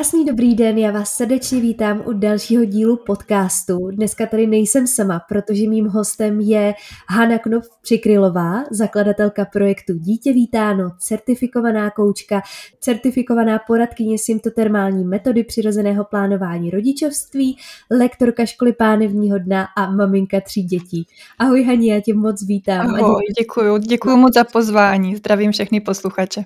Krásný dobrý den, já vás srdečně vítám u dalšího dílu podcastu. Dneska tady nejsem sama, protože mým hostem je Hana Knop Přikrylová, zakladatelka projektu Dítě vítáno, certifikovaná koučka, certifikovaná poradkyně symptotermální metody přirozeného plánování rodičovství, lektorka školy pánevního dna a maminka tří dětí. Ahoj Hani, já tě moc vítám. Ahoj, děkuji, děkuji moc za pozvání, zdravím všechny posluchače.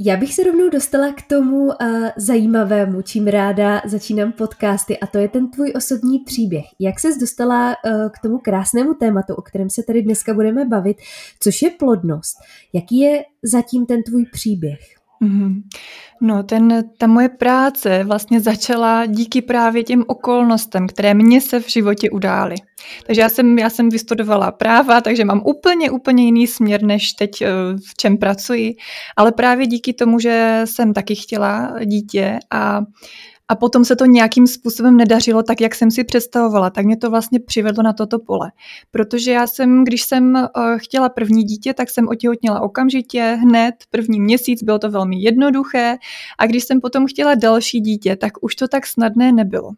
Já bych se rovnou dostala k tomu uh, zajímavému, čím ráda začínám podcasty, a to je ten tvůj osobní příběh. Jak ses dostala uh, k tomu krásnému tématu, o kterém se tady dneska budeme bavit, což je plodnost? Jaký je zatím ten tvůj příběh? Mm-hmm. No, ten, ta moje práce vlastně začala díky právě těm okolnostem, které mě se v životě udály. Takže já jsem, já jsem vystudovala práva, takže mám úplně, úplně jiný směr, než teď eh, v čem pracuji. Ale právě díky tomu, že jsem taky chtěla dítě a a potom se to nějakým způsobem nedařilo tak, jak jsem si představovala, tak mě to vlastně přivedlo na toto pole. Protože já jsem, když jsem uh, chtěla první dítě, tak jsem otěhotněla okamžitě, hned, první měsíc, bylo to velmi jednoduché a když jsem potom chtěla další dítě, tak už to tak snadné nebylo.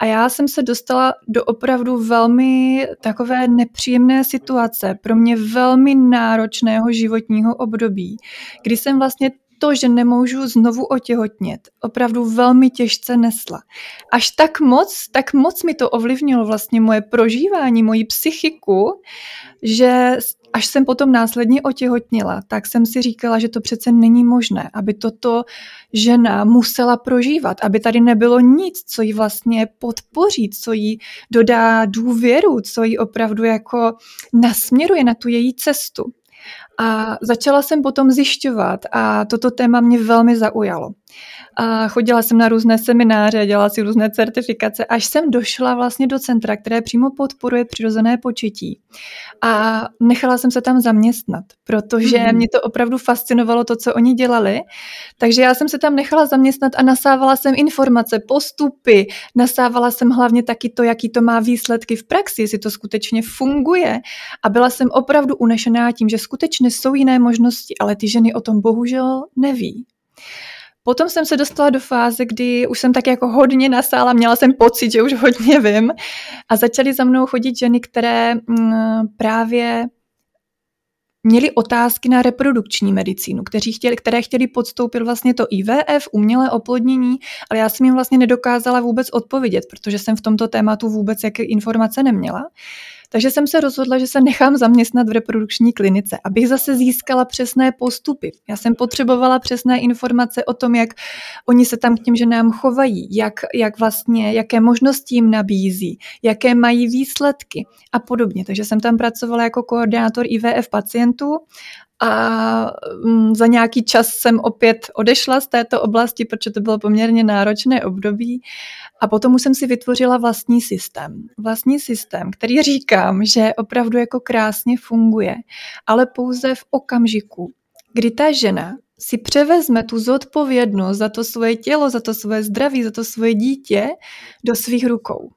A já jsem se dostala do opravdu velmi takové nepříjemné situace, pro mě velmi náročného životního období, kdy jsem vlastně to, že nemůžu znovu otěhotnět, opravdu velmi těžce nesla. Až tak moc, tak moc mi to ovlivnilo vlastně moje prožívání, moji psychiku, že až jsem potom následně otěhotnila, tak jsem si říkala, že to přece není možné, aby toto žena musela prožívat, aby tady nebylo nic, co ji vlastně podpoří, co jí dodá důvěru, co ji opravdu jako nasměruje na tu její cestu. A začala jsem potom zjišťovat a toto téma mě velmi zaujalo. A chodila jsem na různé semináře, dělala si různé certifikace, až jsem došla vlastně do centra, které přímo podporuje přirozené početí. A nechala jsem se tam zaměstnat, protože mm. mě to opravdu fascinovalo to, co oni dělali. Takže já jsem se tam nechala zaměstnat a nasávala jsem informace, postupy, nasávala jsem hlavně taky to, jaký to má výsledky v praxi, jestli to skutečně funguje. A byla jsem opravdu unešená tím, že skutečně jsou jiné možnosti, ale ty ženy o tom bohužel neví. Potom jsem se dostala do fáze, kdy už jsem tak jako hodně nasála, měla jsem pocit, že už hodně vím a začaly za mnou chodit ženy, které mm, právě měli otázky na reprodukční medicínu, kteří chtěli, které chtěli podstoupit vlastně to IVF, umělé oplodnění, ale já jsem jim vlastně nedokázala vůbec odpovědět, protože jsem v tomto tématu vůbec jaké informace neměla. Takže jsem se rozhodla, že se nechám zaměstnat v reprodukční klinice, abych zase získala přesné postupy. Já jsem potřebovala přesné informace o tom, jak oni se tam k těm ženám chovají, jak, jak vlastně, jaké možnosti jim nabízí, jaké mají výsledky a podobně. Takže jsem tam pracovala jako koordinátor IVF pacientů a mm, za nějaký čas jsem opět odešla z této oblasti, protože to bylo poměrně náročné období. A potom už jsem si vytvořila vlastní systém. Vlastní systém, který říkám, že opravdu jako krásně funguje, ale pouze v okamžiku, kdy ta žena si převezme tu zodpovědnost za to svoje tělo, za to svoje zdraví, za to svoje dítě do svých rukou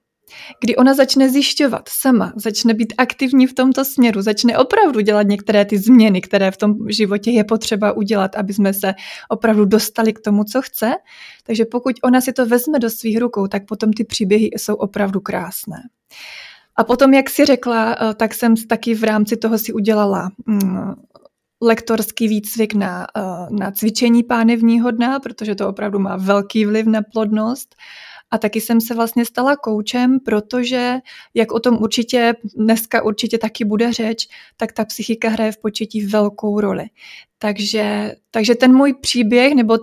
kdy ona začne zjišťovat sama, začne být aktivní v tomto směru, začne opravdu dělat některé ty změny, které v tom životě je potřeba udělat, aby jsme se opravdu dostali k tomu, co chce. Takže pokud ona si to vezme do svých rukou, tak potom ty příběhy jsou opravdu krásné. A potom, jak si řekla, eh, tak jsem taky v rámci toho si udělala mm, lektorský výcvik na, eh, na cvičení pánevního dna, protože to opravdu má velký vliv na plodnost. A taky jsem se vlastně stala koučem, protože, jak o tom určitě dneska určitě taky bude řeč, tak ta psychika hraje v početí velkou roli. Takže, takže ten můj příběh nebo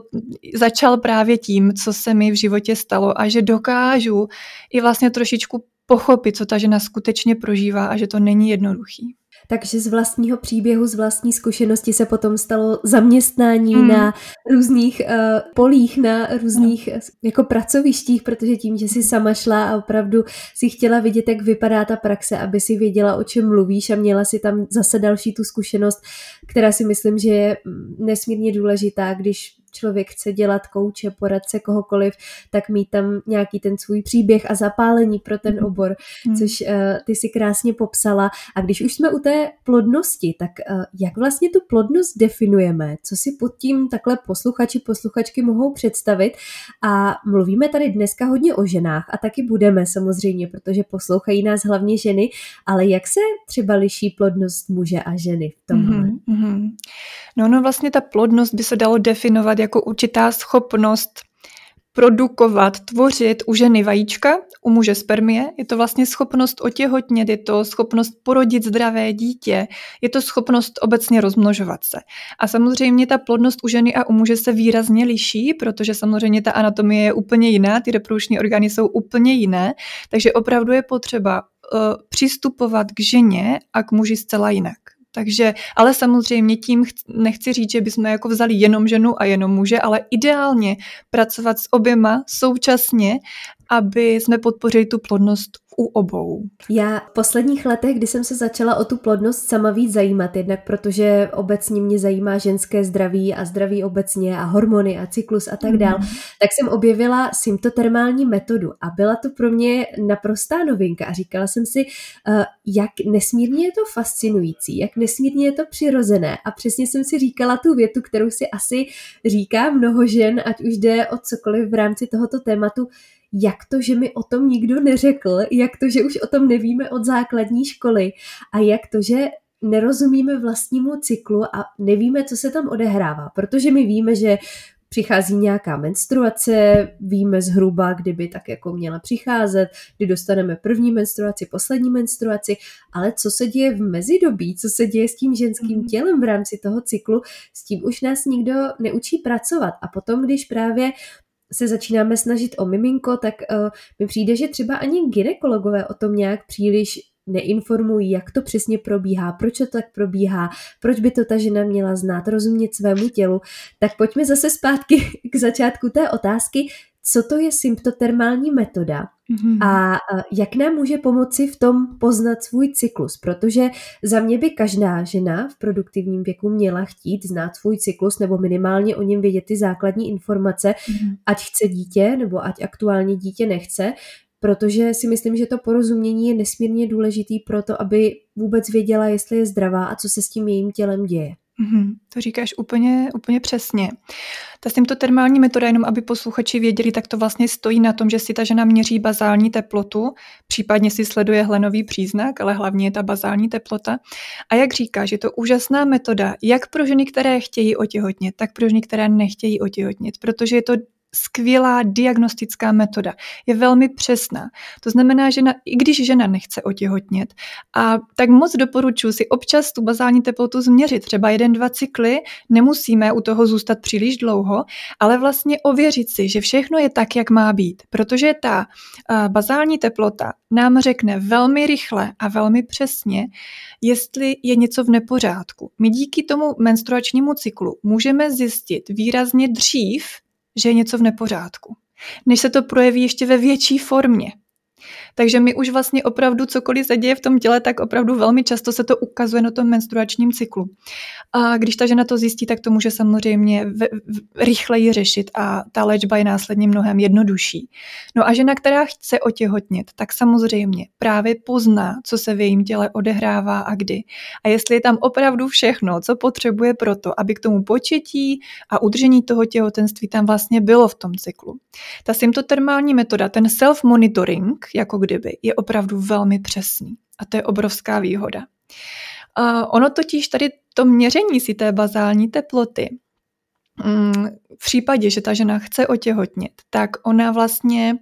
začal právě tím, co se mi v životě stalo a že dokážu i vlastně trošičku pochopit, co ta žena skutečně prožívá a že to není jednoduchý. Takže z vlastního příběhu, z vlastní zkušenosti se potom stalo zaměstnání hmm. na různých uh, polích, na různých uh, jako pracovištích, protože tím, že si sama šla a opravdu si chtěla vidět, jak vypadá ta praxe, aby si věděla, o čem mluvíš a měla si tam zase další tu zkušenost, která si myslím, že je mm, nesmírně důležitá, když člověk chce dělat kouče, poradce, kohokoliv, tak mít tam nějaký ten svůj příběh a zapálení pro ten mhm. obor, mm. což uh, ty si krásně popsala. A když už jsme u té plodnosti, tak uh, jak vlastně tu plodnost definujeme? Co si pod tím takhle posluchači, posluchačky mohou představit? A mluvíme tady dneska hodně o ženách a taky budeme samozřejmě, protože poslouchají nás hlavně ženy, ale jak se třeba liší plodnost muže a ženy v tomhle? Mm-hmm. No, no vlastně ta plodnost by se dalo definovat jako určitá schopnost produkovat, tvořit u ženy vajíčka, u muže spermie. Je to vlastně schopnost otěhotnět, je to schopnost porodit zdravé dítě, je to schopnost obecně rozmnožovat se. A samozřejmě ta plodnost u ženy a u muže se výrazně liší, protože samozřejmě ta anatomie je úplně jiná, ty reprodukční orgány jsou úplně jiné, takže opravdu je potřeba uh, přistupovat k ženě a k muži zcela jinak. Takže, ale samozřejmě tím nechci říct, že bychom jako vzali jenom ženu a jenom muže, ale ideálně pracovat s oběma současně, aby jsme podpořili tu plodnost u obou. Já v posledních letech, kdy jsem se začala o tu plodnost sama víc zajímat, jednak protože obecně mě zajímá ženské zdraví a zdraví obecně a hormony a cyklus a tak mm. dál, tak jsem objevila symptotermální metodu a byla to pro mě naprostá novinka a říkala jsem si, eh, jak nesmírně je to fascinující, jak nesmírně je to přirozené a přesně jsem si říkala tu větu, kterou si asi říká mnoho žen, ať už jde o cokoliv v rámci tohoto tématu, jak to, že mi o tom nikdo neřekl, jak to, že už o tom nevíme od základní školy a jak to, že nerozumíme vlastnímu cyklu a nevíme, co se tam odehrává, protože my víme, že přichází nějaká menstruace, víme zhruba, kdyby tak jako měla přicházet, kdy dostaneme první menstruaci, poslední menstruaci, ale co se děje v mezidobí, co se děje s tím ženským mhm. tělem v rámci toho cyklu, s tím už nás nikdo neučí pracovat. A potom, když právě se začínáme snažit o miminko, tak uh, mi přijde, že třeba ani ginekologové o tom nějak příliš neinformují, jak to přesně probíhá, proč to tak probíhá, proč by to ta žena měla znát, rozumět svému tělu. Tak pojďme zase zpátky k začátku té otázky, co to je symptotermální metoda mm-hmm. a jak nám může pomoci v tom poznat svůj cyklus, protože za mě by každá žena v produktivním věku měla chtít znát svůj cyklus nebo minimálně o něm vědět ty základní informace, mm-hmm. ať chce dítě nebo ať aktuálně dítě nechce, protože si myslím, že to porozumění je nesmírně důležitý pro to, aby vůbec věděla, jestli je zdravá a co se s tím jejím tělem děje. Mm-hmm, to říkáš úplně, úplně přesně. Ta symptotermální metoda, jenom aby posluchači věděli, tak to vlastně stojí na tom, že si ta žena měří bazální teplotu, případně si sleduje hlenový příznak, ale hlavně je ta bazální teplota. A jak říkáš, je to úžasná metoda, jak pro ženy, které chtějí otěhotnět, tak pro ženy, které nechtějí otěhotnět, protože je to skvělá diagnostická metoda. Je velmi přesná. To znamená, že na, i když žena nechce otěhotnět, a tak moc doporučuji si občas tu bazální teplotu změřit, třeba jeden, dva cykly, nemusíme u toho zůstat příliš dlouho, ale vlastně ověřit si, že všechno je tak, jak má být, protože ta bazální teplota nám řekne velmi rychle a velmi přesně, jestli je něco v nepořádku. My díky tomu menstruačnímu cyklu můžeme zjistit výrazně dřív, že je něco v nepořádku, než se to projeví ještě ve větší formě. Takže my už vlastně opravdu cokoliv se děje v tom těle, tak opravdu velmi často se to ukazuje na tom menstruačním cyklu. A když ta žena to zjistí, tak to může samozřejmě v, v, rychleji řešit a ta léčba je následně mnohem jednodušší. No a žena, která chce otěhotnět, tak samozřejmě právě pozná, co se v jejím těle odehrává a kdy. A jestli je tam opravdu všechno, co potřebuje pro to, aby k tomu početí a udržení toho těhotenství tam vlastně bylo v tom cyklu. Ta symptotermální metoda, ten self-monitoring, jako kdyby, je opravdu velmi přesný. A to je obrovská výhoda. A ono totiž tady to měření si té bazální teploty, mm, v případě, že ta žena chce otěhotnět, tak ona vlastně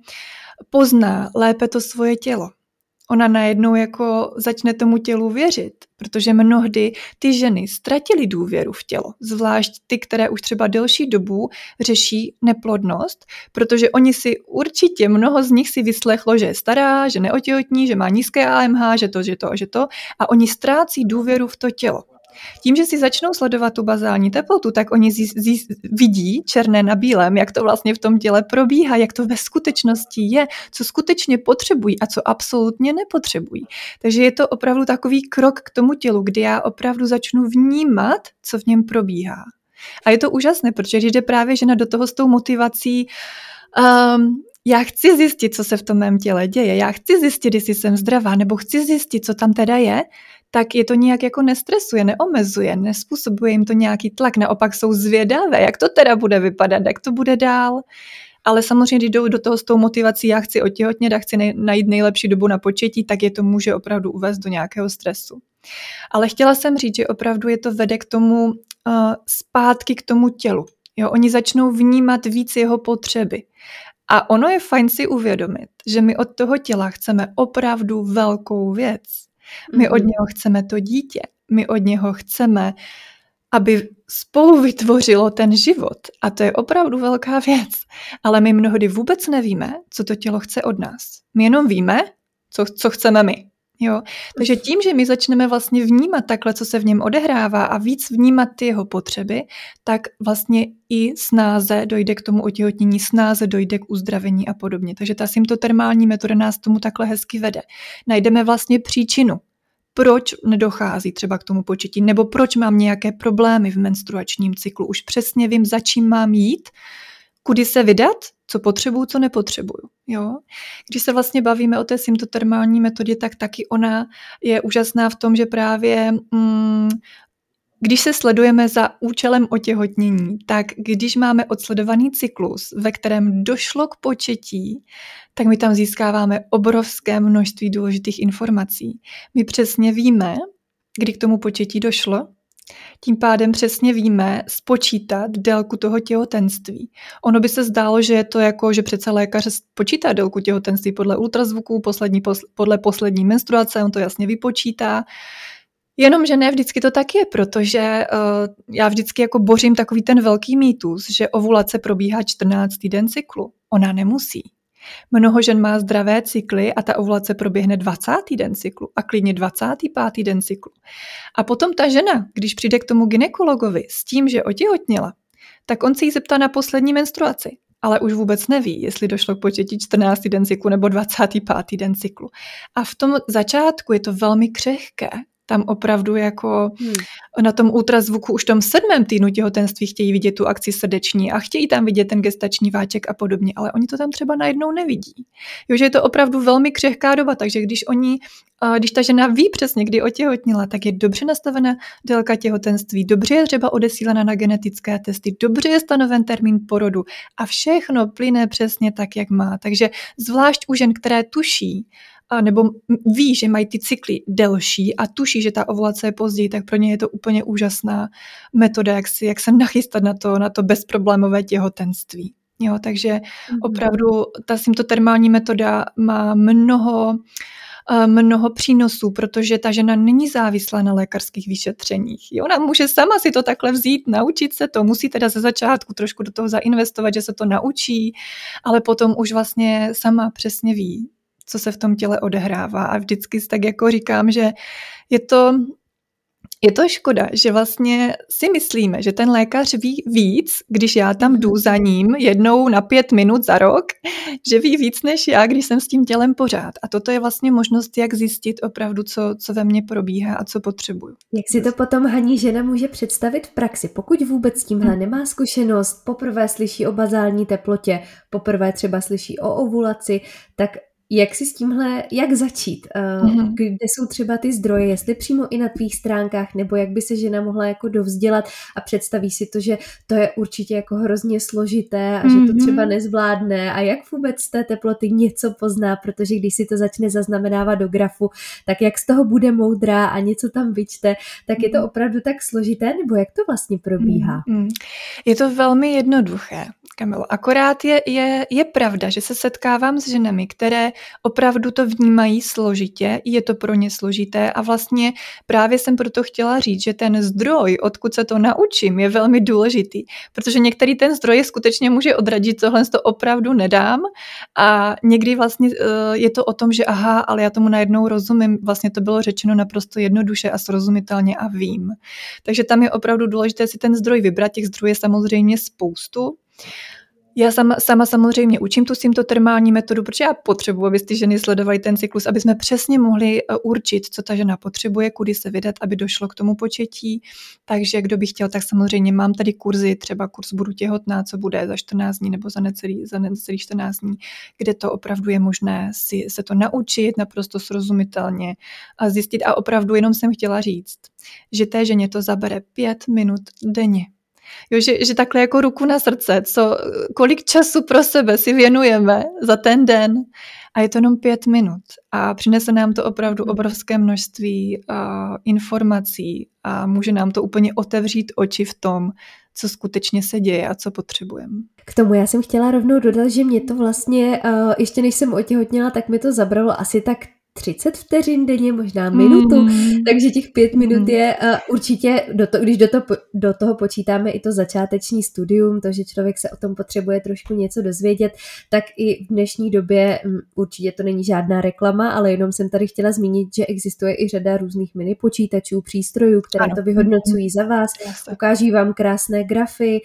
pozná lépe to svoje tělo ona najednou jako začne tomu tělu věřit, protože mnohdy ty ženy ztratily důvěru v tělo, zvlášť ty, které už třeba delší dobu řeší neplodnost, protože oni si určitě, mnoho z nich si vyslechlo, že je stará, že neotěhotní, že má nízké AMH, že to, že to, že to a oni ztrácí důvěru v to tělo. Tím, že si začnou sledovat tu bazální teplotu, tak oni zí, zí, vidí černé na bílém, jak to vlastně v tom těle probíhá, jak to ve skutečnosti je, co skutečně potřebují a co absolutně nepotřebují. Takže je to opravdu takový krok k tomu tělu, kdy já opravdu začnu vnímat, co v něm probíhá. A je to úžasné, protože když jde právě žena do toho s tou motivací, um, já chci zjistit, co se v tom mém těle děje, já chci zjistit, jestli jsem zdravá, nebo chci zjistit, co tam teda je, tak je to nějak jako nestresuje, neomezuje, nespůsobuje jim to nějaký tlak, naopak jsou zvědavé, jak to teda bude vypadat, jak to bude dál. Ale samozřejmě, když jdou do toho s tou motivací, já chci otěhotnět a chci najít nejlepší dobu na početí, tak je to může opravdu uvést do nějakého stresu. Ale chtěla jsem říct, že opravdu je to vede k tomu uh, zpátky k tomu tělu. Jo, oni začnou vnímat víc jeho potřeby. A ono je fajn si uvědomit, že my od toho těla chceme opravdu velkou věc. My od mhm. něho chceme to dítě. My od něho chceme, aby spolu vytvořilo ten život. A to je opravdu velká věc. Ale my mnohdy vůbec nevíme, co to tělo chce od nás. My jenom víme, co, co chceme my. Jo? Takže tím, že my začneme vlastně vnímat takhle, co se v něm odehrává a víc vnímat ty jeho potřeby, tak vlastně i snáze dojde k tomu otěhotnění, snáze dojde k uzdravení a podobně. Takže ta symptotermální metoda nás tomu takhle hezky vede. Najdeme vlastně příčinu, proč nedochází třeba k tomu početí, nebo proč mám nějaké problémy v menstruačním cyklu. Už přesně vím, za čím mám jít, kudy se vydat, co potřebuju, co nepotřebuju. Jo? Když se vlastně bavíme o té symptotermální metodě, tak taky ona je úžasná v tom, že právě mm, když se sledujeme za účelem otěhotnění, tak když máme odsledovaný cyklus, ve kterém došlo k početí, tak my tam získáváme obrovské množství důležitých informací. My přesně víme, kdy k tomu početí došlo, tím pádem přesně víme spočítat délku toho těhotenství. Ono by se zdálo, že je to jako, že přece lékař počítá délku těhotenství podle ultrazvuku, poslední, podle poslední menstruace, on to jasně vypočítá. Jenomže ne vždycky to tak je, protože uh, já vždycky jako bořím takový ten velký mýtus, že ovulace probíhá 14 týden cyklu. Ona nemusí. Mnoho žen má zdravé cykly a ta ovulace proběhne 20. den cyklu a klidně 25. den cyklu. A potom ta žena, když přijde k tomu ginekologovi s tím, že otěhotněla, tak on se jí zeptá na poslední menstruaci, ale už vůbec neví, jestli došlo k početí 14. den cyklu nebo 25. den cyklu. A v tom začátku je to velmi křehké tam opravdu jako hmm. na tom ultrazvuku už v tom sedmém týdnu těhotenství chtějí vidět tu akci srdeční a chtějí tam vidět ten gestační váček a podobně, ale oni to tam třeba najednou nevidí. Jo, že je to opravdu velmi křehká doba, takže když oni, když ta žena ví přesně, kdy otěhotnila, tak je dobře nastavena délka těhotenství, dobře je třeba odesílena na genetické testy, dobře je stanoven termín porodu a všechno plyne přesně tak, jak má. Takže zvlášť u žen, které tuší, nebo ví, že mají ty cykly delší a tuší, že ta ovulace je později, tak pro ně je to úplně úžasná metoda, jak, si, jak se nachystat na to, na to bezproblémové těhotenství. Jo, takže mm-hmm. opravdu ta symptotermální metoda má mnoho eh, mnoho přínosů, protože ta žena není závislá na lékařských vyšetřeních. Jo, ona může sama si to takhle vzít, naučit se to, musí teda ze začátku trošku do toho zainvestovat, že se to naučí, ale potom už vlastně sama přesně ví, co se v tom těle odehrává. A vždycky tak jako říkám, že je to, je to škoda, že vlastně si myslíme, že ten lékař ví víc, když já tam jdu za ním jednou na pět minut za rok, že ví víc než já, když jsem s tím tělem pořád. A toto je vlastně možnost, jak zjistit opravdu, co, co ve mně probíhá a co potřebuju. Jak si to potom Haní žena může představit v praxi? Pokud vůbec s tímhle hmm. nemá zkušenost, poprvé slyší o bazální teplotě, poprvé třeba slyší o ovulaci, tak jak si s tímhle, jak začít? Mm-hmm. Kde jsou třeba ty zdroje, jestli přímo i na tvých stránkách, nebo jak by se žena mohla jako dovzdělat a představí si to, že to je určitě jako hrozně složité a mm-hmm. že to třeba mhm. nezvládne a jak vůbec z té teploty něco pozná, protože když si to začne zaznamenávat do grafu, tak jak z toho bude moudrá a něco tam vyčte, tak mm-hmm. je to mhm. opravdu tak složité, nebo jak to vlastně probíhá? Mm-hmm. Je to velmi jednoduché. Kamilo. Akorát je, je, je pravda, že se setkávám s ženami, které opravdu to vnímají složitě, je to pro ně složité a vlastně právě jsem proto chtěla říct, že ten zdroj, odkud se to naučím, je velmi důležitý, protože některý ten zdroj je skutečně může odradit, tohle to opravdu nedám a někdy vlastně eh, je to o tom, že aha, ale já tomu najednou rozumím, vlastně to bylo řečeno naprosto jednoduše a srozumitelně a vím. Takže tam je opravdu důležité si ten zdroj vybrat, těch zdrojů je samozřejmě spoustu Já sama, sama samozřejmě učím tu symptotermální metodu, protože já potřebuji, aby ty ženy sledovaly ten cyklus, aby jsme přesně mohli eh, určit, co ta žena potřebuje, kudy se vydat, aby došlo k tomu početí. Takže kdo by chtěl, tak samozřejmě mám tady kurzy, třeba kurz Budu těhotná, co bude za 14 dní nebo za necelý, za necelý 14 dní, kde to opravdu je možné si se to naučit naprosto srozumitelně a zjistit. A opravdu jenom jsem chtěla říct, že té ženě to zabere pět minut denně Jo, že, že takhle jako ruku na srdce, co, kolik času pro sebe si věnujeme za ten den a je to jenom pět minut a přinese nám to opravdu hmm. obrovské množství a, informací a může nám to úplně otevřít oči v tom, co skutečně se děje a co potřebujeme. K tomu já jsem chtěla rovnou dodat, že mě to vlastně, uh, ještě než jsem otěhotněla, tak mi to zabralo asi tak 30 vteřin denně, možná minutu, mm. takže těch pět minut mm. je uh, určitě, do to, když do, to, do toho počítáme i to začáteční studium, to, že člověk se o tom potřebuje trošku něco dozvědět, tak i v dnešní době um, určitě to není žádná reklama, ale jenom jsem tady chtěla zmínit, že existuje i řada různých mini počítačů, přístrojů, které ano. to vyhodnocují za vás, ukáží vám krásné grafy,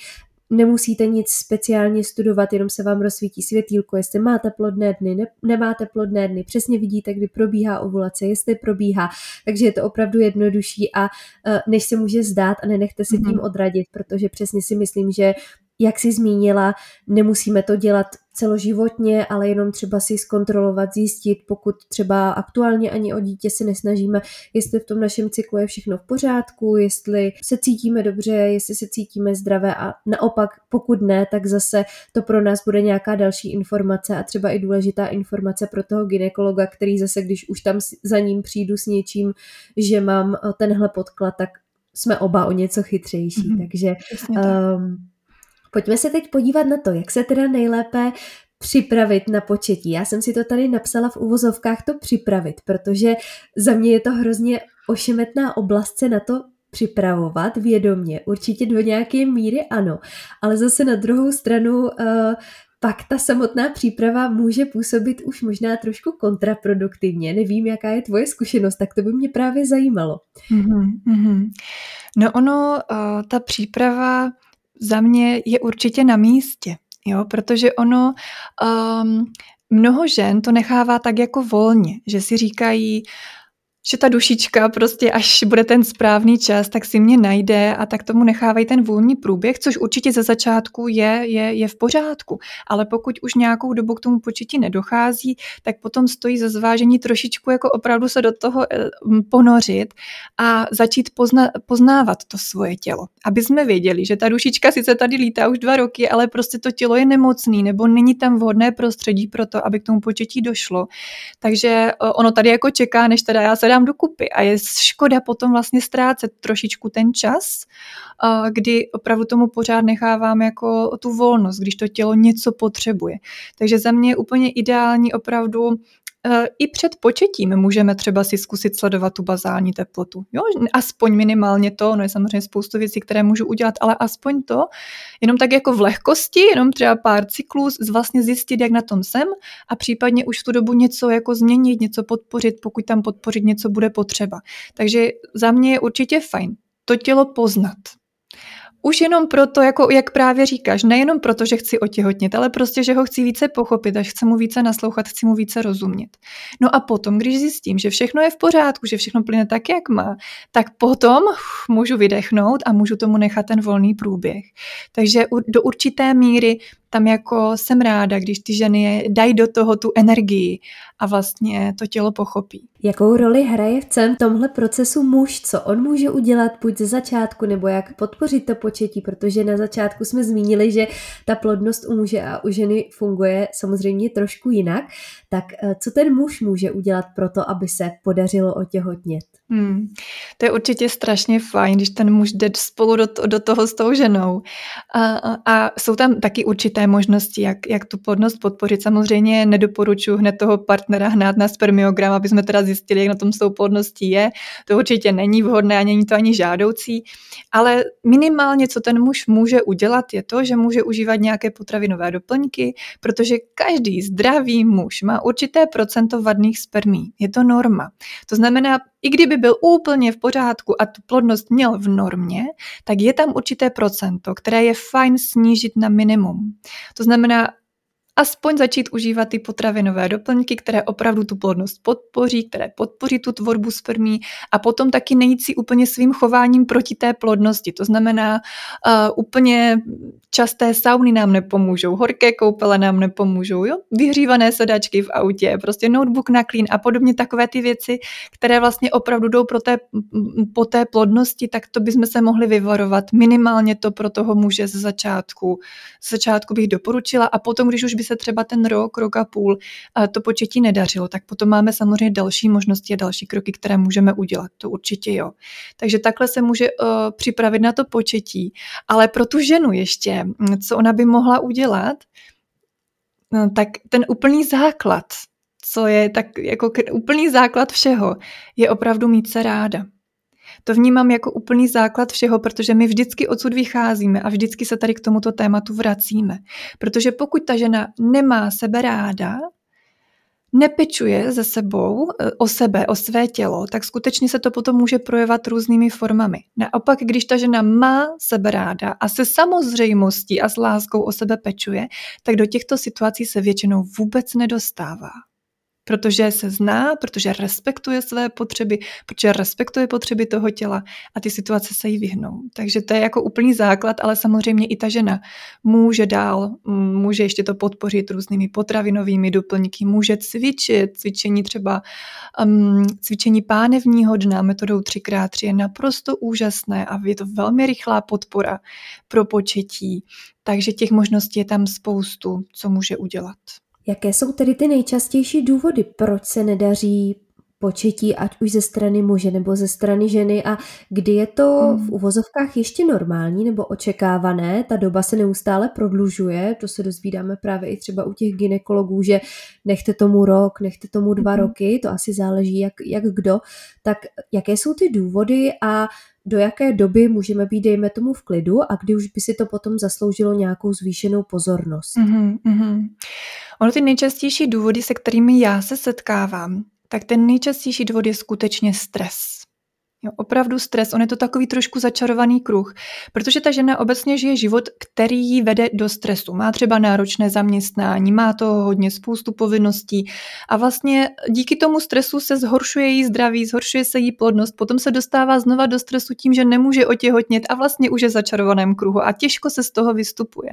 nemusíte nic speciálně studovat, jenom se vám rozsvítí světýlko, jestli máte plodné dny, ne, nemáte plodné dny, přesně vidíte, kdy probíhá ovulace, jestli probíhá, takže je to opravdu jednodušší a uh, než se může zdát a nenechte se tím mhm. odradit, protože přesně si myslím, že jak jsi zmínila, nemusíme to dělat celoživotně, ale jenom třeba si zkontrolovat, zjistit, pokud třeba aktuálně ani o dítě se nesnažíme, jestli v tom našem cyklu je všechno v pořádku, jestli se cítíme dobře, jestli se cítíme zdravé a naopak, pokud ne, tak zase to pro nás bude nějaká další informace a třeba i důležitá informace pro toho ginekologa, který zase, když už tam za ním přijdu s něčím, že mám eh, tenhle podklad, tak jsme oba o něco chytřejší. Mm-hmm. Takže um, Pojďme se teď podívat na to, jak se teda nejlépe připravit na početí. Já jsem si to tady napsala v uvozovkách to připravit, protože za mě je to hrozně ošemetná oblast se na to připravovat vědomě. Určitě do nějaké míry ano, ale zase na druhou stranu uh, pak ta samotná příprava může působit už možná trošku kontraproduktivně. Nevím, jaká je tvoje zkušenost, tak to by mě právě zajímalo. Mm-hmm. No ono, uh, ta příprava za mě je určitě na místě, jo, protože ono, um, mnoho žen to nechává tak jako volně, že si říkají, že ta dušička prostě, až bude ten správný čas, tak si mě najde a tak tomu nechávají ten volný průběh, což určitě ze začátku je, je, je v pořádku. Ale pokud už nějakou dobu k tomu početí nedochází, tak potom stojí za zvážení trošičku jako opravdu se do toho eh, ponořit a začít pozna, poznávat to svoje tělo. Aby jsme věděli, že ta dušička sice tady lítá už dva roky, ale prostě to tělo je nemocný nebo není tam vhodné prostředí pro to, aby k tomu početí došlo. Takže eh, ono tady jako čeká, než teda já se dám dokupy a je škoda potom vlastně ztrácet trošičku ten čas, kdy opravdu tomu pořád nechávám jako tu volnost, když to tělo něco potřebuje. Takže za mě je úplně ideální opravdu I před početím můžeme třeba si zkusit sledovat tu bazální teplotu. Jo? Aspoň minimálně to, no je samozřejmě spoustu věcí, které můžu udělat, ale aspoň to, jenom tak jako v lehkosti, jenom třeba pár cyklů, vlastně zjistit, jak na tom jsem a případně už v tu dobu něco jako změnit, něco podpořit, pokud tam podpořit něco bude potřeba. Takže za mě je určitě fajn to tělo poznat. Už jenom proto, jako jak právě říkáš, nejenom proto, že chci otěhotnit, ale prostě, že ho chci více pochopit, až chci mu více naslouchat, chci mu více rozumět. No a potom, když zjistím, že všechno je v pořádku, že všechno plyne tak, jak má, tak potom můžu vydechnout a můžu tomu nechat ten volný průběh. Takže do určité míry tam jako jsem ráda, když ty ženy dají do toho tu energii a vlastně to tělo pochopí. Jakou roli hraje v celém tomhle procesu muž? Co on může udělat buď ze začátku, nebo jak podpořit to početí? Protože na začátku jsme zmínili, že ta plodnost u muže a u ženy funguje samozřejmě trošku jinak. Tak eh, co ten muž může udělat pro to, aby se podařilo otěhotnět? Hmm. To je určitě strašně fajn, když ten muž jde spolu do, to, do toho s tou ženou. A, a, jsou tam taky určité možnosti, jak, jak tu plodnost podpořit. Samozřejmě nedoporučuji hned toho partnera hnát na spermiogram, aby jsme teda zjistili, jak na tom s tou plodností je. To určitě není vhodné a není to ani žádoucí. Ale minimálně, co ten muž může udělat, je to, že může užívat nějaké potravinové doplňky, protože každý zdravý muž má určité procento vadných spermí. Je to norma. To znamená, i kdyby byl úplně v pořádku a tu plodnost měl v normě, tak je tam určité procento, které je fajn snížit na minimum. To znamená, aspoň začít užívat ty potravinové doplňky, které opravdu tu plodnost podpoří, které podpoří tu tvorbu spermí a potom taky nejít si úplně svým chováním proti té plodnosti. To znamená, uh, úplně časté sauny nám nepomůžou, horké koupele nám nepomůžou, jo? vyhřívané sedačky v autě, prostě notebook na clean a podobně takové ty věci, které vlastně opravdu jdou pro té, po té plodnosti, tak to bychom se mohli vyvarovat. Minimálně to pro toho muže z začátku. Z začátku bych doporučila a potom, když už by se třeba ten rok, rok a půl to početí nedařilo, tak potom máme samozřejmě další možnosti a další kroky, které můžeme udělat. To určitě jo. Takže takhle se může uh, připravit na to početí. Ale pro tu ženu ještě, hm, co ona by mohla udělat, no, tak ten úplný základ, co je tak jako úplný základ všeho, je opravdu mít se ráda. To vnímám jako úplný základ všeho, protože my vždycky odsud vycházíme a vždycky se tady k tomuto tématu vracíme. Protože pokud ta žena nemá sebe ráda, nepečuje ze sebou e, o sebe, o své tělo, tak skutečně se to potom může projevovat různými formami. Naopak, když ta žena má sebe ráda a se samozřejmostí a s láskou o sebe pečuje, tak do těchto situací se většinou vůbec nedostává protože se zná, protože respektuje své potřeby, protože respektuje potřeby toho těla a ty situace se jí vyhnou. Takže to je jako úplný základ, ale samozřejmě i ta žena může dál, může ještě to podpořit různými potravinovými doplňky, může cvičit, cvičení třeba um, cvičení pánevního dna metodou 3x3 je naprosto úžasné a je to velmi rychlá podpora pro početí, takže těch možností je tam spoustu, co může udělat. Jaké jsou tedy ty nejčastější důvody, proč se nedaří početí, ať už ze strany muže nebo ze strany ženy a kdy je to hmm. v uvozovkách ještě normální nebo očekávané, ta doba se neustále prodlužuje, to se dozvídáme právě i třeba u těch ginekologů, že nechte tomu rok, nechte tomu dva hmm. roky, to asi záleží jak, jak kdo, tak jaké jsou ty důvody a do jaké doby můžeme být, dejme tomu, v klidu a kdy už by si to potom zasloužilo nějakou zvýšenou pozornost. Mm-hmm. Ono ty nejčastější důvody, se kterými já se setkávám, tak ten nejčastější důvod je skutečně stres. Jo, opravdu stres, on je to takový trošku začarovaný kruh, protože ta žena obecně žije život, který ji vede do stresu. Má třeba náročné zaměstnání, má to hodně spoustu povinností a vlastně díky tomu stresu se zhoršuje její zdraví, zhoršuje se její plodnost, potom se dostává znova do stresu tím, že nemůže otěhotnět a vlastně už je začarovaném kruhu a těžko se z toho vystupuje.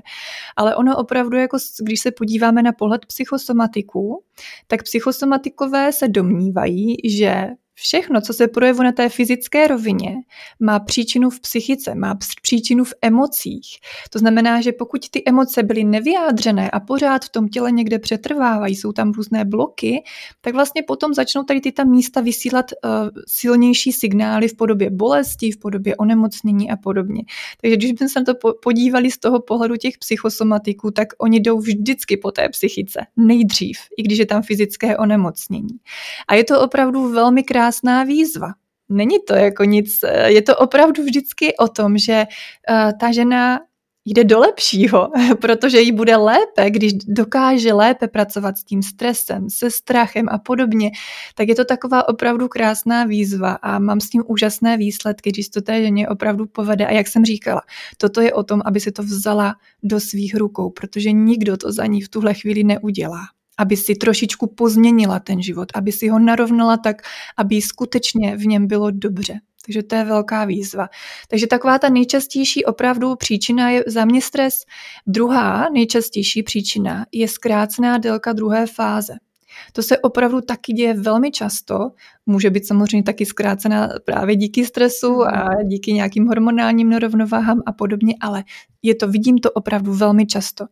Ale ono opravdu, jako když se podíváme na pohled psychosomatiků, tak psychosomatikové se domnívají, že Všechno, co se projevuje na té fyzické rovině, má příčinu v psychice, má příčinu v emocích. To znamená, že pokud ty emoce byly nevyjádřené a pořád v tom těle někde přetrvávají, jsou tam různé bloky, tak vlastně potom začnou tady ty tam místa vysílat uh, silnější signály v podobě bolesti, v podobě onemocnění a podobně. Takže když bychom se to podívali z toho pohledu těch psychosomatiků, tak oni jdou vždycky po té psychice, nejdřív, i když je tam fyzické onemocnění. A je to opravdu velmi krásné krásná výzva. Není to jako nic, eh, je to opravdu vždycky o tom, že uh, ta žena jde do lepšího, protože jí bude lépe, když dokáže lépe pracovat s tím stresem, se strachem a podobně, tak je to taková opravdu krásná výzva a mám s tím úžasné výsledky, když to té ženě opravdu povede. A jak jsem říkala, toto je o tom, aby si to vzala do svých rukou, protože nikdo to za ní v tuhle chvíli neudělá aby si trošičku pozměnila ten život, aby si ho narovnala tak, aby skutečně v něm bylo dobře. Takže to je velká výzva. Takže taková ta nejčastější opravdu příčina je za mě stres. Druhá nejčastější příčina je zkrácená délka druhé fáze. To se opravdu taky děje velmi často. Může být samozřejmě taky zkrácena právě díky stresu a mhm. díky nějakým hormonálním nerovnováhám a podobně, ale je to, vidím to opravdu velmi často.